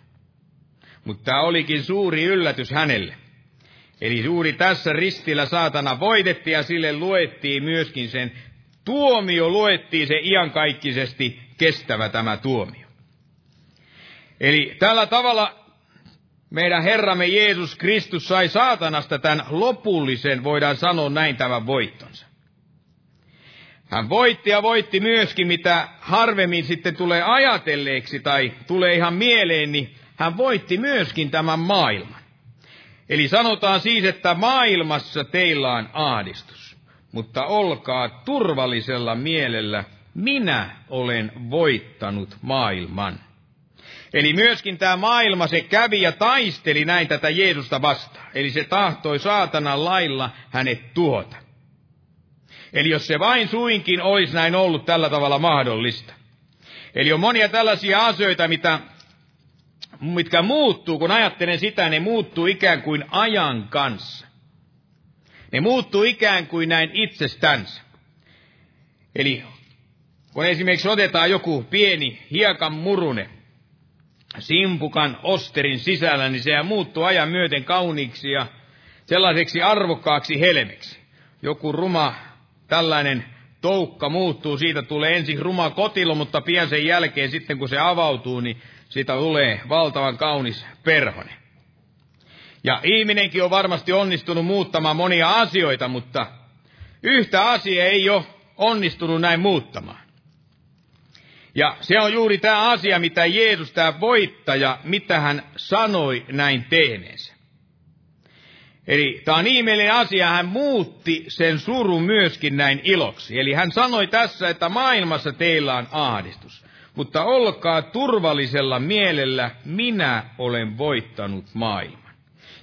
Mutta tämä olikin suuri yllätys hänelle. Eli juuri tässä ristillä saatana voitettiin ja sille luettiin myöskin sen tuomio, luettiin se iankaikkisesti kestävä tämä tuomio. Eli tällä tavalla meidän Herramme Jeesus Kristus sai saatanasta tämän lopullisen, voidaan sanoa näin, tämän voittonsa. Hän voitti ja voitti myöskin, mitä harvemmin sitten tulee ajatelleeksi tai tulee ihan mieleen, niin hän voitti myöskin tämän maailman. Eli sanotaan siis, että maailmassa teillä on ahdistus, mutta olkaa turvallisella mielellä, minä olen voittanut maailman. Eli myöskin tämä maailma, se kävi ja taisteli näin tätä Jeesusta vastaan. Eli se tahtoi saatanan lailla hänet tuhota. Eli jos se vain suinkin olisi näin ollut tällä tavalla mahdollista. Eli on monia tällaisia asioita, mitä, mitkä muuttuu, kun ajattelen sitä, ne muuttuu ikään kuin ajan kanssa. Ne muuttuu ikään kuin näin itsestänsä. Eli kun esimerkiksi otetaan joku pieni hiekan murune, simpukan osterin sisällä, niin sehän muuttuu ajan myöten kauniiksi ja sellaiseksi arvokkaaksi helmeksi. Joku ruma tällainen toukka muuttuu, siitä tulee ensin ruma kotilo, mutta pian sen jälkeen sitten kun se avautuu, niin siitä tulee valtavan kaunis perhone. Ja ihminenkin on varmasti onnistunut muuttamaan monia asioita, mutta yhtä asiaa ei ole onnistunut näin muuttamaan. Ja se on juuri tämä asia, mitä Jeesus, tämä voittaja, mitä hän sanoi näin tehneensä. Eli tämä on ihmeellinen asia, hän muutti sen surun myöskin näin iloksi. Eli hän sanoi tässä, että maailmassa teillä on ahdistus, mutta olkaa turvallisella mielellä, minä olen voittanut maailman.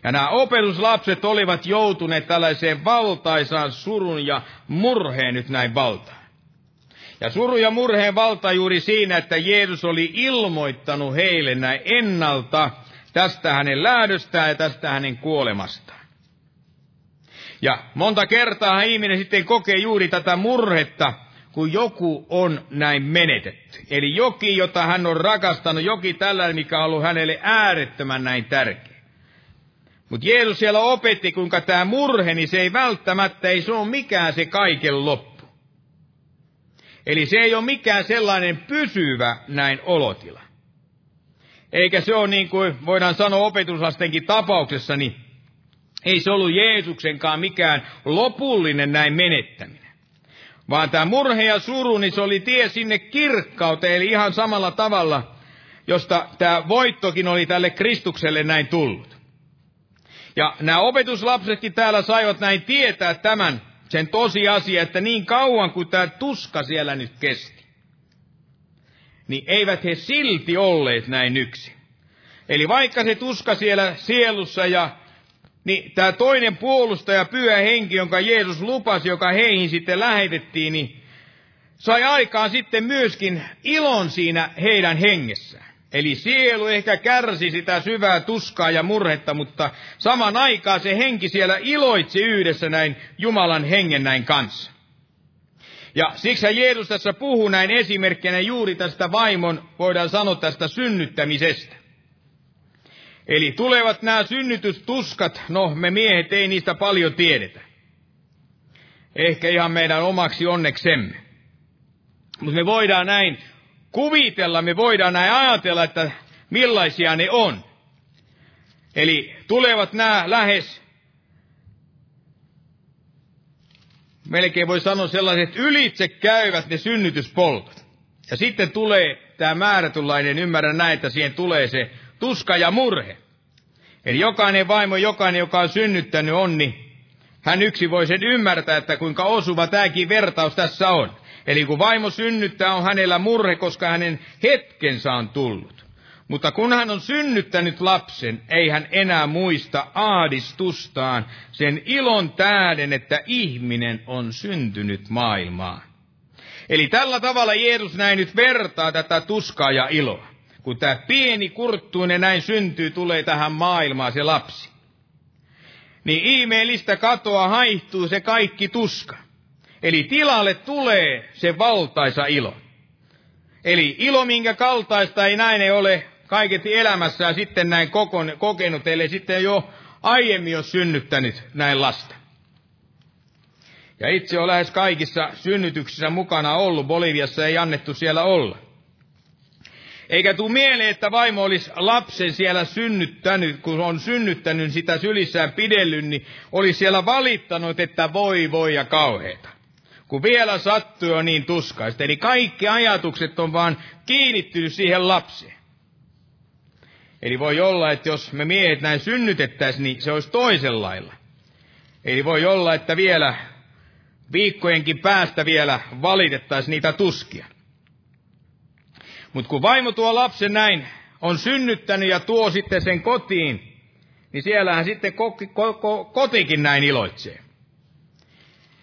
Ja nämä opetuslapset olivat joutuneet tällaiseen valtaisaan surun ja murheen nyt näin valtaan. Ja suru ja murheen valta juuri siinä, että Jeesus oli ilmoittanut heille näin ennalta tästä hänen lähdöstään ja tästä hänen kuolemastaan. Ja monta kertaa ihminen sitten kokee juuri tätä murhetta, kun joku on näin menetetty. Eli joki, jota hän on rakastanut, joki tällainen, mikä on ollut hänelle äärettömän näin tärkeä. Mutta Jeesus siellä opetti, kuinka tämä murhe, niin se ei välttämättä, ei se ole mikään se kaiken loppu. Eli se ei ole mikään sellainen pysyvä näin olotila. Eikä se ole niin kuin voidaan sanoa opetuslastenkin tapauksessa, niin ei se ollut Jeesuksenkaan mikään lopullinen näin menettäminen. Vaan tämä murhe ja suru, niin se oli tie sinne kirkkauteen, eli ihan samalla tavalla, josta tämä voittokin oli tälle Kristukselle näin tullut. Ja nämä opetuslapsetkin täällä saivat näin tietää tämän, sen tosiasia, että niin kauan kuin tämä tuska siellä nyt kesti, niin eivät he silti olleet näin yksi. Eli vaikka se tuska siellä sielussa ja niin tämä toinen puolustaja, pyhä henki, jonka Jeesus lupasi, joka heihin sitten lähetettiin, niin sai aikaan sitten myöskin ilon siinä heidän hengessään. Eli sielu ehkä kärsi sitä syvää tuskaa ja murhetta, mutta saman aikaan se henki siellä iloitsi yhdessä näin Jumalan hengen näin kanssa. Ja siksi Jeesus tässä puhuu näin esimerkkinä juuri tästä vaimon, voidaan sanoa tästä synnyttämisestä. Eli tulevat nämä synnytystuskat, no me miehet ei niistä paljon tiedetä. Ehkä ihan meidän omaksi onneksemme. Mutta me voidaan näin kuvitella, me voidaan näin ajatella, että millaisia ne on. Eli tulevat nämä lähes, melkein voi sanoa sellaiset ylitse käyvät ne synnytyspolkut. Ja sitten tulee tämä määrätynlainen, ymmärrän näin, että siihen tulee se tuska ja murhe. Eli jokainen vaimo, jokainen, joka on synnyttänyt on, niin hän yksi voi sen ymmärtää, että kuinka osuva tämäkin vertaus tässä on. Eli kun vaimo synnyttää, on hänellä murhe, koska hänen hetkensä on tullut. Mutta kun hän on synnyttänyt lapsen, ei hän enää muista aadistustaan sen ilon tähden, että ihminen on syntynyt maailmaan. Eli tällä tavalla Jeesus näin nyt vertaa tätä tuskaa ja iloa kun tämä pieni kurttuinen näin syntyy, tulee tähän maailmaan se lapsi. Niin ihmeellistä katoa haihtuu se kaikki tuska. Eli tilalle tulee se valtaisa ilo. Eli ilo, minkä kaltaista ei näin ei ole kaiketi elämässään sitten näin kokenut, ellei sitten jo aiemmin ole synnyttänyt näin lasta. Ja itse olen lähes kaikissa synnytyksissä mukana ollut, Boliviassa ei annettu siellä olla. Eikä tule mieleen, että vaimo olisi lapsen siellä synnyttänyt, kun on synnyttänyt sitä sylissään pidellyt, niin olisi siellä valittanut, että voi voi ja kauheita. Kun vielä sattuu on niin tuskaista. Eli kaikki ajatukset on vaan kiinnittynyt siihen lapseen. Eli voi olla, että jos me miehet näin synnytettäisiin, niin se olisi toisenlailla. Eli voi olla, että vielä viikkojenkin päästä vielä valitettaisiin niitä tuskia. Mutta kun vaimo tuo lapsen näin on synnyttänyt ja tuo sitten sen kotiin, niin siellähän sitten ko- ko- ko- kotikin näin iloitsee.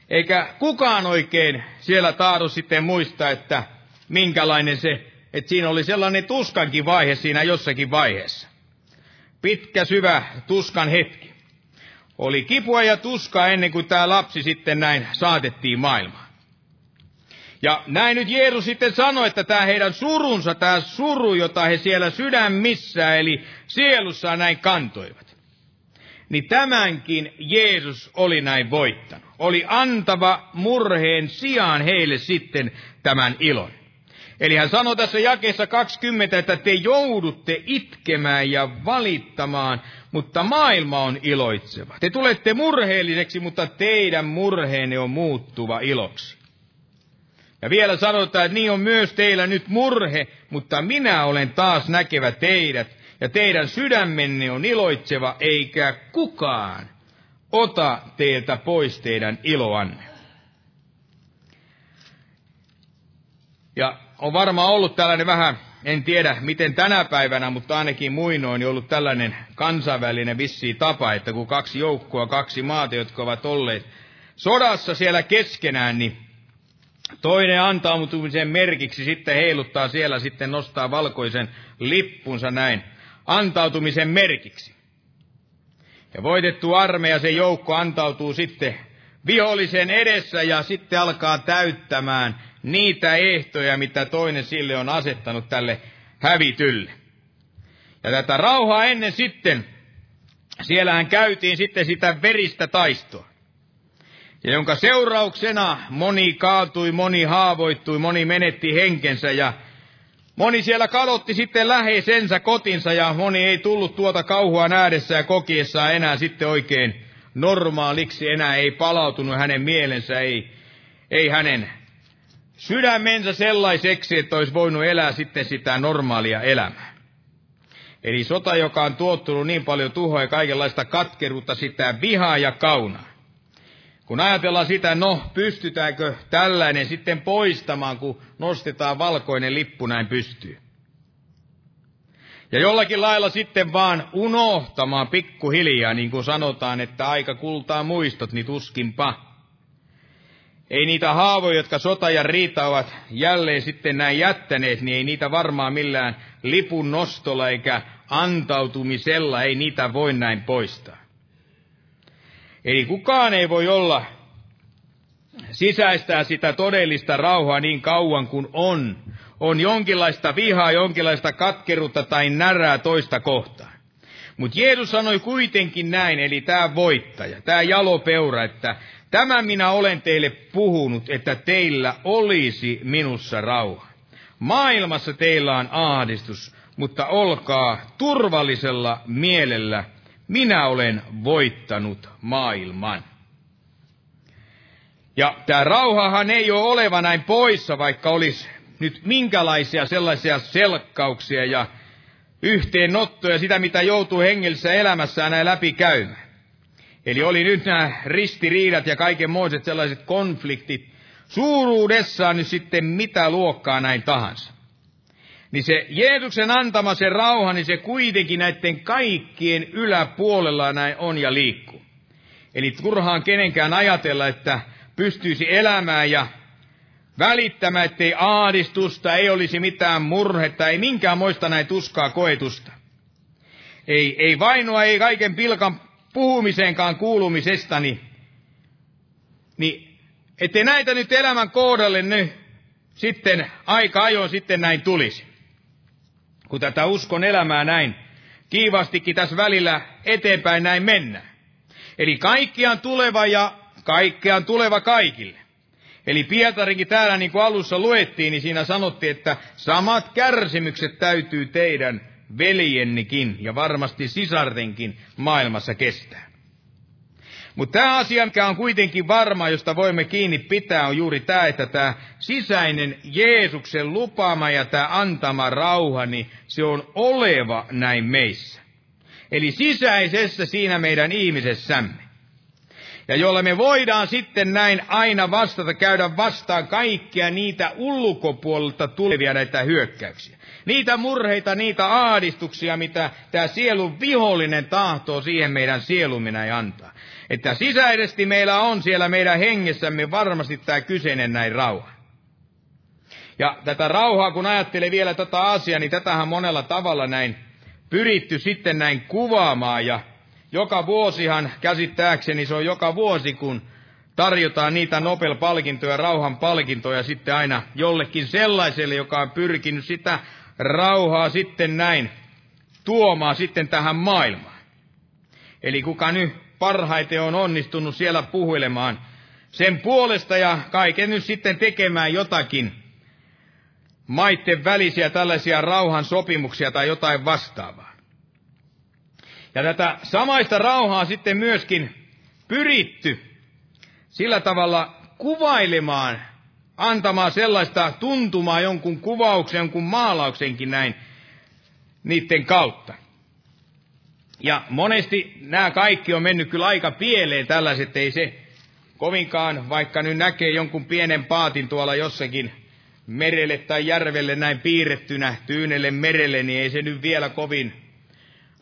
Eikä kukaan oikein siellä taadu sitten muista, että minkälainen se, että siinä oli sellainen tuskankin vaihe siinä jossakin vaiheessa. Pitkä, syvä tuskan hetki. Oli kipua ja tuskaa ennen kuin tämä lapsi sitten näin saatettiin maailmaan. Ja näin nyt Jeesus sitten sanoi, että tämä heidän surunsa, tämä suru, jota he siellä sydämissä, eli sielussa näin kantoivat. Niin tämänkin Jeesus oli näin voittanut. Oli antava murheen sijaan heille sitten tämän ilon. Eli hän sanoi tässä jakeessa 20, että te joudutte itkemään ja valittamaan, mutta maailma on iloitseva. Te tulette murheelliseksi, mutta teidän murheenne on muuttuva iloksi. Ja vielä sanotaan, että niin on myös teillä nyt murhe, mutta minä olen taas näkevä teidät, ja teidän sydämenne on iloitseva, eikä kukaan ota teiltä pois teidän iloanne. Ja on varmaan ollut tällainen vähän, en tiedä miten tänä päivänä, mutta ainakin muinoin ollut tällainen kansainvälinen vissi tapa, että kun kaksi joukkoa, kaksi maata, jotka ovat olleet sodassa siellä keskenään, niin Toinen antautumisen merkiksi sitten heiluttaa siellä, sitten nostaa valkoisen lippunsa näin antautumisen merkiksi. Ja voitettu armeija, se joukko antautuu sitten vihollisen edessä ja sitten alkaa täyttämään niitä ehtoja, mitä toinen sille on asettanut tälle hävitylle. Ja tätä rauhaa ennen sitten, siellähän käytiin sitten sitä veristä taistoa. Ja jonka seurauksena moni kaatui, moni haavoittui, moni menetti henkensä ja moni siellä kadotti sitten läheisensä kotinsa ja moni ei tullut tuota kauhua nähdessä ja kokiessaan enää sitten oikein normaaliksi, enää ei palautunut hänen mielensä, ei, ei hänen sydämensä sellaiseksi, että olisi voinut elää sitten sitä normaalia elämää. Eli sota, joka on tuottunut niin paljon tuhoa ja kaikenlaista katkeruutta, sitä vihaa ja kaunaa. Kun ajatellaan sitä, no pystytäänkö tällainen sitten poistamaan, kun nostetaan valkoinen lippu näin pystyy. Ja jollakin lailla sitten vaan unohtamaan pikkuhiljaa, niin kuin sanotaan, että aika kultaa muistot, niin tuskinpa. Ei niitä haavoja, jotka sota ja riita ovat jälleen sitten näin jättäneet, niin ei niitä varmaan millään lipun nostolla eikä antautumisella, ei niitä voi näin poistaa. Eli kukaan ei voi olla sisäistää sitä todellista rauhaa niin kauan kuin on. On jonkinlaista vihaa, jonkinlaista katkeruutta tai närää toista kohtaan. Mutta Jeesus sanoi kuitenkin näin, eli tämä voittaja, tämä jalopeura, että Tämän minä olen teille puhunut, että teillä olisi minussa rauha. Maailmassa teillä on ahdistus, mutta olkaa turvallisella mielellä. Minä olen voittanut maailman. Ja tämä rauhahan ei ole oleva näin poissa, vaikka olisi nyt minkälaisia sellaisia selkkauksia ja yhteennottoja, sitä mitä joutuu hengellisessä elämässään näin läpi käymään. Eli oli nyt nämä ristiriidat ja kaikenmoiset sellaiset konfliktit suuruudessaan nyt sitten mitä luokkaa näin tahansa. Niin se Jeesuksen antama se rauha, niin se kuitenkin näiden kaikkien yläpuolella näin on ja liikkuu. Eli turhaan kenenkään ajatella, että pystyisi elämään ja välittämään, ettei aadistusta, ei olisi mitään murhetta, ei minkään moista näin tuskaa koetusta. Ei, ei vainoa, ei kaiken pilkan puhumiseenkaan kuulumisestani, niin ettei näitä nyt elämän kohdalle nyt sitten aika ajoin sitten näin tulisi. Kun tätä uskon elämää näin kiivastikin tässä välillä eteenpäin näin mennä. Eli kaikkiaan tuleva ja kaikkeaan tuleva kaikille. Eli Pietarinkin täällä niin kuin alussa luettiin, niin siinä sanottiin, että samat kärsimykset täytyy teidän veljennikin ja varmasti sisartenkin maailmassa kestää. Mutta tämä asia, mikä on kuitenkin varma, josta voimme kiinni pitää, on juuri tämä, että tämä sisäinen Jeesuksen lupaama ja tämä antama rauha, niin se on oleva näin meissä. Eli sisäisessä siinä meidän ihmisessämme. Ja jolla me voidaan sitten näin aina vastata, käydä vastaan kaikkia niitä ulkopuolelta tulevia näitä hyökkäyksiä. Niitä murheita, niitä aadistuksia, mitä tämä sielun vihollinen tahtoo siihen meidän sieluminä ei antaa. Että sisäisesti meillä on siellä meidän hengessämme varmasti tämä kyseinen näin rauha. Ja tätä rauhaa, kun ajattelee vielä tätä asiaa, niin tätähän monella tavalla näin pyritty sitten näin kuvaamaan. Ja joka vuosihan käsittääkseni se on joka vuosi, kun tarjotaan niitä Nobel-palkintoja, rauhan palkintoja sitten aina jollekin sellaiselle, joka on pyrkinyt sitä rauhaa sitten näin tuomaan sitten tähän maailmaan. Eli kuka nyt parhaiten on onnistunut siellä puhuilemaan sen puolesta ja kaiken nyt sitten tekemään jotakin maitten välisiä tällaisia rauhan sopimuksia tai jotain vastaavaa. Ja tätä samaista rauhaa sitten myöskin pyritty sillä tavalla kuvailemaan antamaan sellaista tuntumaa jonkun kuvauksen, jonkun maalauksenkin näin niiden kautta. Ja monesti nämä kaikki on mennyt kyllä aika pieleen tällaiset, ei se kovinkaan, vaikka nyt näkee jonkun pienen paatin tuolla jossakin merelle tai järvelle näin piirrettynä tyynelle merelle, niin ei se nyt vielä kovin,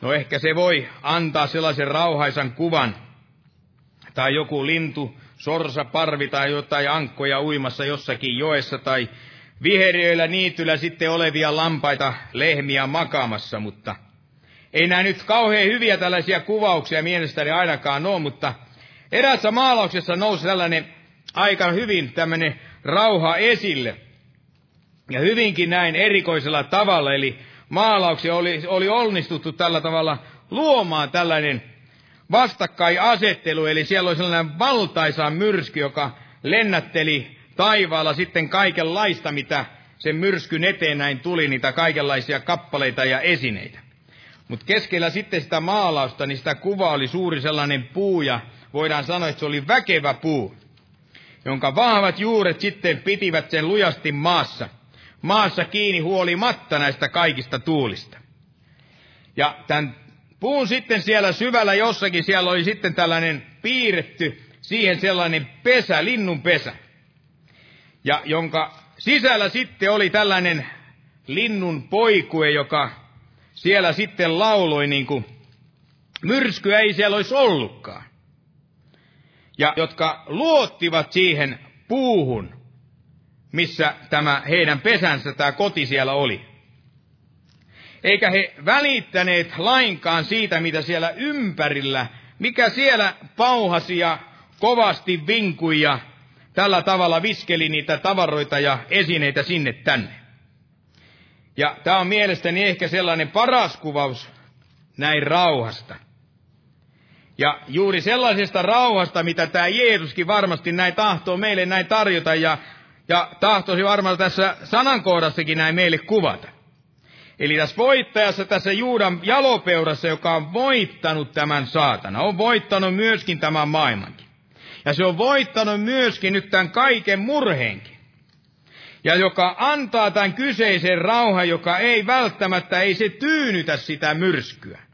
no ehkä se voi antaa sellaisen rauhaisan kuvan, tai joku lintu sorsa, parvi tai jotain ankkoja uimassa jossakin joessa. Tai viheriöillä niityllä sitten olevia lampaita, lehmiä makaamassa, mutta Ei nämä nyt kauhean hyviä tällaisia kuvauksia mielestäni ainakaan ole, mutta erässä maalauksessa nousi tällainen aika hyvin tämmöinen rauha esille. Ja hyvinkin näin erikoisella tavalla, eli maalauksia oli, oli onnistuttu tällä tavalla luomaan tällainen vastakkainasettelu, eli siellä oli sellainen valtaisa myrsky, joka lennätteli taivaalla sitten kaikenlaista, mitä sen myrskyn eteen näin tuli, niitä kaikenlaisia kappaleita ja esineitä. Mutta keskellä sitten sitä maalausta, niin sitä kuva oli suuri sellainen puu, ja voidaan sanoa, että se oli väkevä puu, jonka vahvat juuret sitten pitivät sen lujasti maassa, maassa kiinni huolimatta näistä kaikista tuulista. Ja tämän puun sitten siellä syvällä jossakin, siellä oli sitten tällainen piirretty siihen sellainen pesä, linnun pesä, ja jonka sisällä sitten oli tällainen linnun poikue, joka siellä sitten lauloi niin kuin myrskyä ei siellä olisi ollutkaan. Ja jotka luottivat siihen puuhun, missä tämä heidän pesänsä, tämä koti siellä oli. Eikä he välittäneet lainkaan siitä, mitä siellä ympärillä, mikä siellä pauhasi ja kovasti vinkui ja tällä tavalla viskeli niitä tavaroita ja esineitä sinne tänne. Ja tämä on mielestäni ehkä sellainen paras kuvaus näin rauhasta. Ja juuri sellaisesta rauhasta, mitä tämä Jeesuskin varmasti näin tahtoo meille näin tarjota ja, ja tahtoisi varmaan tässä sanankohdassakin näin meille kuvata. Eli tässä voittajassa, tässä Juudan jalopeurassa, joka on voittanut tämän saatana, on voittanut myöskin tämän maailmankin. Ja se on voittanut myöskin nyt tämän kaiken murheenkin. Ja joka antaa tämän kyseisen rauhan, joka ei välttämättä, ei se tyynytä sitä myrskyä.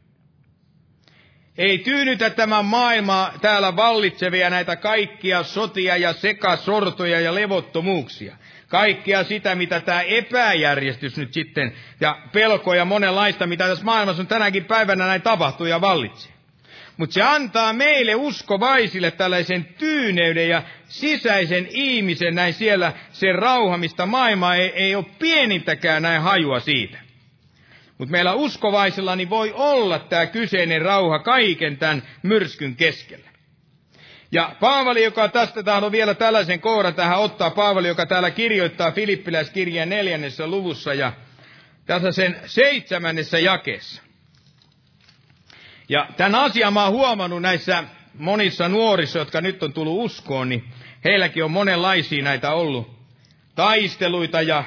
Ei tyynytä tämä maailma täällä vallitsevia näitä kaikkia sotia ja sekasortoja ja levottomuuksia. Kaikkea sitä, mitä tämä epäjärjestys nyt sitten, ja pelkoja monenlaista, mitä tässä maailmassa on tänäkin päivänä näin tapahtuu ja vallitsee. Mutta se antaa meille uskovaisille tällaisen tyyneyden ja sisäisen ihmisen näin siellä se rauha, mistä maailma ei, ei ole pienintäkään näin hajua siitä. Mutta meillä uskovaisilla niin voi olla tämä kyseinen rauha kaiken tämän myrskyn keskellä. Ja Paavali, joka tästä tahdon vielä tällaisen kohdan tähän ottaa, Paavali, joka täällä kirjoittaa Filippiläiskirjan neljännessä luvussa ja tässä sen seitsemännessä jakeessa. Ja tämän asian mä oon huomannut näissä monissa nuorissa, jotka nyt on tullut uskoon, niin heilläkin on monenlaisia näitä ollut taisteluita ja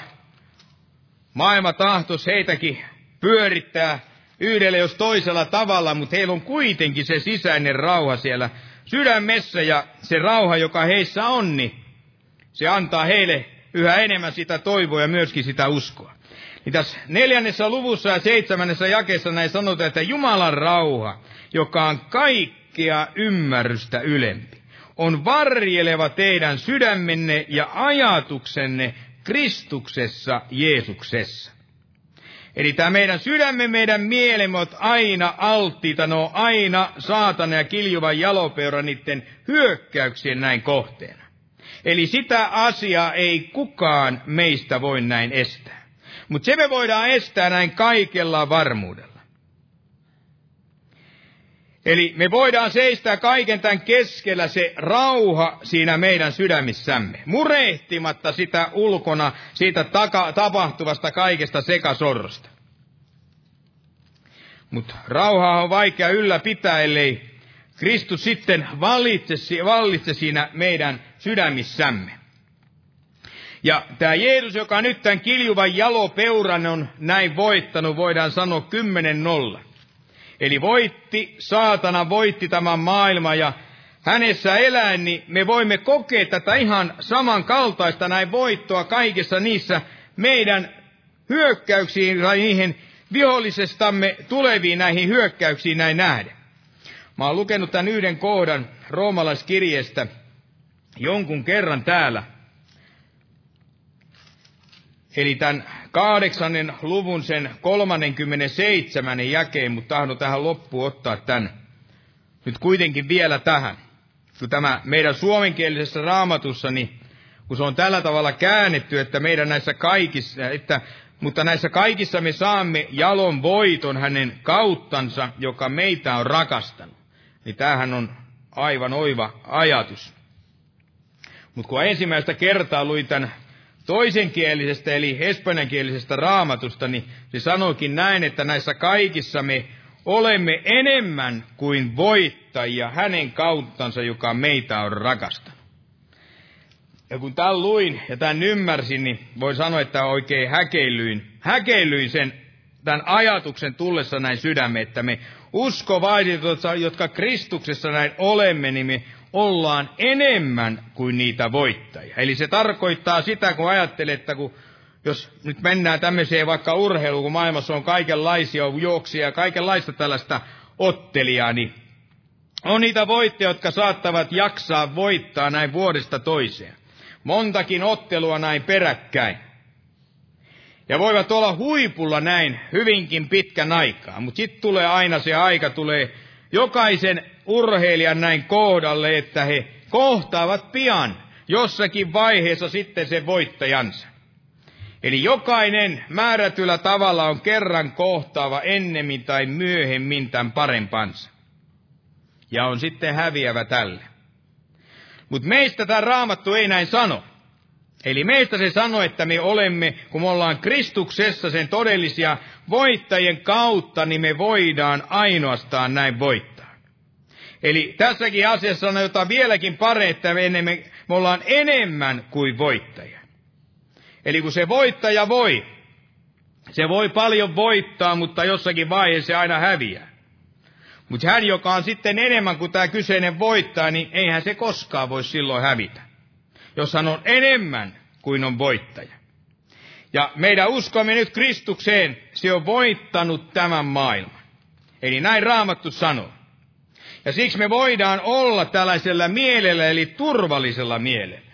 maailma tahtos heitäkin pyörittää yhdellä jos toisella tavalla, mutta heillä on kuitenkin se sisäinen rauha siellä sydämessä ja se rauha, joka heissä on, niin se antaa heille yhä enemmän sitä toivoa ja myöskin sitä uskoa. Niin tässä neljännessä luvussa ja seitsemännessä jakeessa näin sanotaan, että Jumalan rauha, joka on kaikkea ymmärrystä ylempi, on varjeleva teidän sydämenne ja ajatuksenne Kristuksessa Jeesuksessa. Eli tämä meidän sydämme, meidän mielemme aina alttiita, ne on aina saatana ja kiljuvan jalopeura niiden hyökkäyksien näin kohteena. Eli sitä asiaa ei kukaan meistä voi näin estää. Mutta se me voidaan estää näin kaikella varmuudella. Eli me voidaan seistää kaiken tämän keskellä se rauha siinä meidän sydämissämme, murehtimatta sitä ulkona, siitä taka, tapahtuvasta kaikesta sekasorrosta. Mutta rauhaa on vaikea ylläpitää, ellei Kristus sitten vallitse, vallitse siinä meidän sydämissämme. Ja tämä Jeesus, joka nyt tämän kiljuvan jalopeuran on näin voittanut, voidaan sanoa kymmenen nolla. Eli voitti, saatana voitti tämän maailman ja hänessä eläen, niin me voimme kokea tätä ihan samankaltaista näin voittoa kaikissa niissä meidän hyökkäyksiin tai niihin vihollisestamme tuleviin näihin hyökkäyksiin näin nähden. Mä oon lukenut tämän yhden kohdan roomalaiskirjeestä jonkun kerran täällä – Eli tämän kahdeksannen luvun sen 37. jakeen, mutta tahdon tähän loppuun ottaa tämän nyt kuitenkin vielä tähän. Kun tämä meidän suomenkielisessä raamatussa, niin kun se on tällä tavalla käännetty, että meidän näissä kaikissa, että mutta näissä kaikissa me saamme jalon voiton hänen kauttansa, joka meitä on rakastanut. Niin tämähän on aivan oiva ajatus. Mutta kun ensimmäistä kertaa luin tämän toisenkielisestä eli espanjankielisestä raamatusta, niin se sanoikin näin, että näissä kaikissa me olemme enemmän kuin voittajia hänen kauttansa, joka meitä on rakastanut. Ja kun tämän luin ja tämän ymmärsin, niin voi sanoa, että oikein häkeilyin, häkeilyin sen tämän ajatuksen tullessa näin sydämme, että me uskovaiset, jotka Kristuksessa näin olemme, niin me ollaan enemmän kuin niitä voittajia. Eli se tarkoittaa sitä, kun ajattelee, että kun jos nyt mennään tämmöiseen vaikka urheiluun, kun maailmassa on kaikenlaisia juoksia ja kaikenlaista tällaista ottelijaa, niin on niitä voittajia, jotka saattavat jaksaa voittaa näin vuodesta toiseen. Montakin ottelua näin peräkkäin. Ja voivat olla huipulla näin hyvinkin pitkän aikaa, mutta sitten tulee aina se aika, tulee jokaisen urheilijan näin kohdalle, että he kohtaavat pian jossakin vaiheessa sitten se voittajansa. Eli jokainen määrätyllä tavalla on kerran kohtaava ennemmin tai myöhemmin tämän parempansa. Ja on sitten häviävä tälle. Mutta meistä tämä raamattu ei näin sano. Eli meistä se sanoo, että me olemme, kun me ollaan Kristuksessa sen todellisia voittajien kautta, niin me voidaan ainoastaan näin voittaa. Eli tässäkin asiassa sanotaan vieläkin pare, että me, me, me ollaan enemmän kuin voittajia. Eli kun se voittaja voi, se voi paljon voittaa, mutta jossakin vaiheessa se aina häviää. Mutta hän, joka on sitten enemmän kuin tämä kyseinen voittaa, niin eihän se koskaan voi silloin hävitä. Jos hän on enemmän kuin on voittaja. Ja meidän uskomme nyt Kristukseen, se on voittanut tämän maailman. Eli näin Raamattu sanoo. Ja siksi me voidaan olla tällaisella mielellä, eli turvallisella mielellä.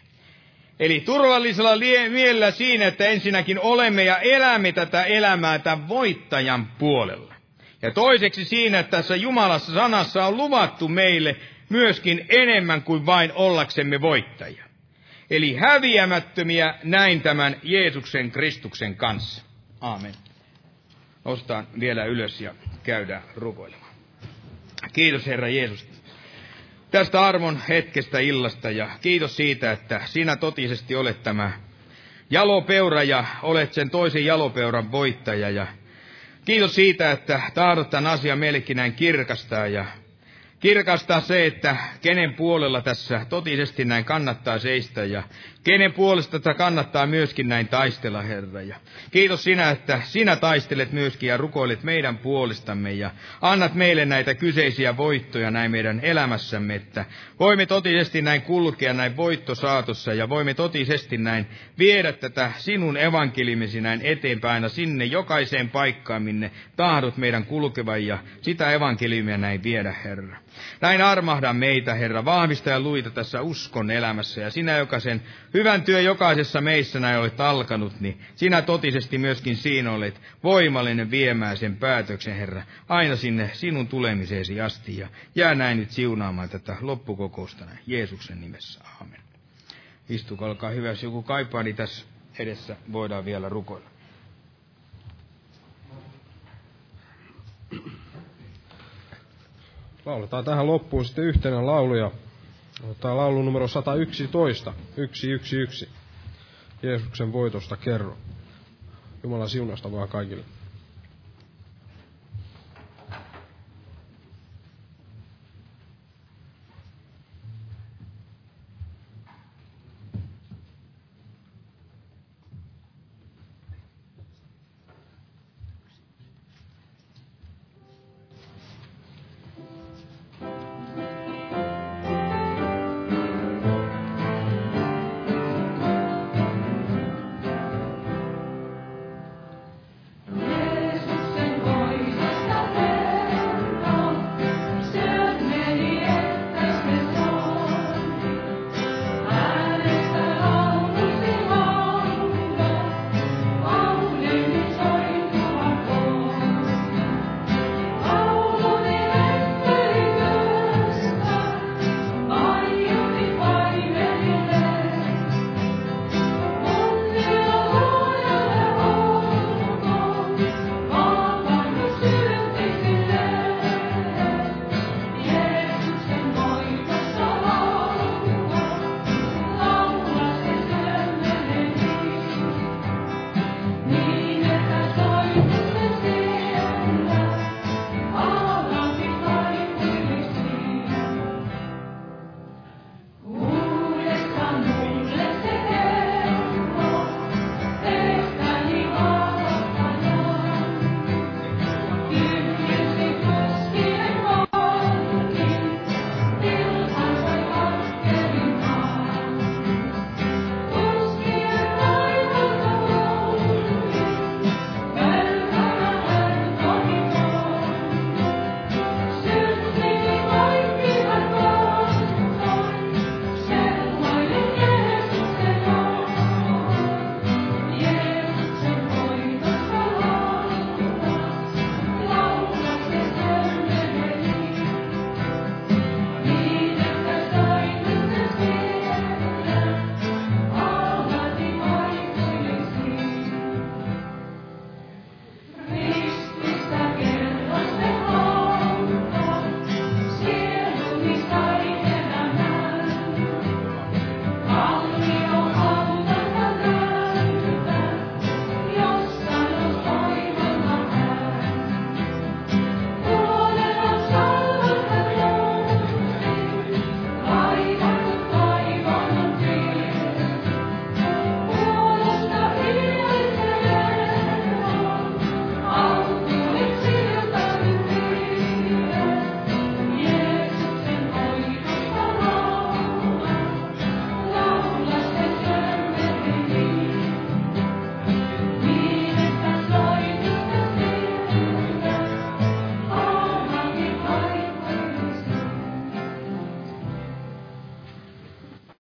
Eli turvallisella mielellä siinä, että ensinnäkin olemme ja elämme tätä elämää tämän voittajan puolella. Ja toiseksi siinä, että tässä Jumalassa sanassa on luvattu meille myöskin enemmän kuin vain ollaksemme voittajia. Eli häviämättömiä näin tämän Jeesuksen Kristuksen kanssa. Aamen. Nostaan vielä ylös ja käydään rukoilemaan. Kiitos Herra Jeesus. Tästä armon hetkestä illasta ja kiitos siitä, että sinä totisesti olet tämä jalopeura ja olet sen toisen jalopeuran voittaja. Ja kiitos siitä, että tahdot tämän asian meillekin näin kirkastaa ja kirkastaa se, että kenen puolella tässä totisesti näin kannattaa seistä ja kenen puolesta tätä kannattaa myöskin näin taistella, Herra. Ja kiitos sinä, että sinä taistelet myöskin ja rukoilet meidän puolestamme ja annat meille näitä kyseisiä voittoja näin meidän elämässämme, että voimme totisesti näin kulkea näin voittosaatossa ja voimme totisesti näin viedä tätä sinun evankelimisi näin eteenpäin sinne jokaiseen paikkaan, minne tahdot meidän kulkevan ja sitä evankelimia näin viedä, Herra. Näin armahda meitä, Herra, vahvista ja luita tässä uskon elämässä. Ja sinä, joka sen hyvän työ jokaisessa meissä näin olet alkanut, niin sinä totisesti myöskin siinä olet voimallinen viemään sen päätöksen, Herra, aina sinne sinun tulemiseesi asti. Ja jää näin nyt siunaamaan tätä loppukokousta näin, Jeesuksen nimessä. Aamen. Istukaa, olkaa hyvä. Jos joku kaipaa, niin tässä edessä voidaan vielä rukoilla. Lauletaan tähän loppuun sitten yhtenä laulu ja otetaan laulu numero 111, 111. Jeesuksen voitosta kerro. Jumalan siunasta vaan kaikille.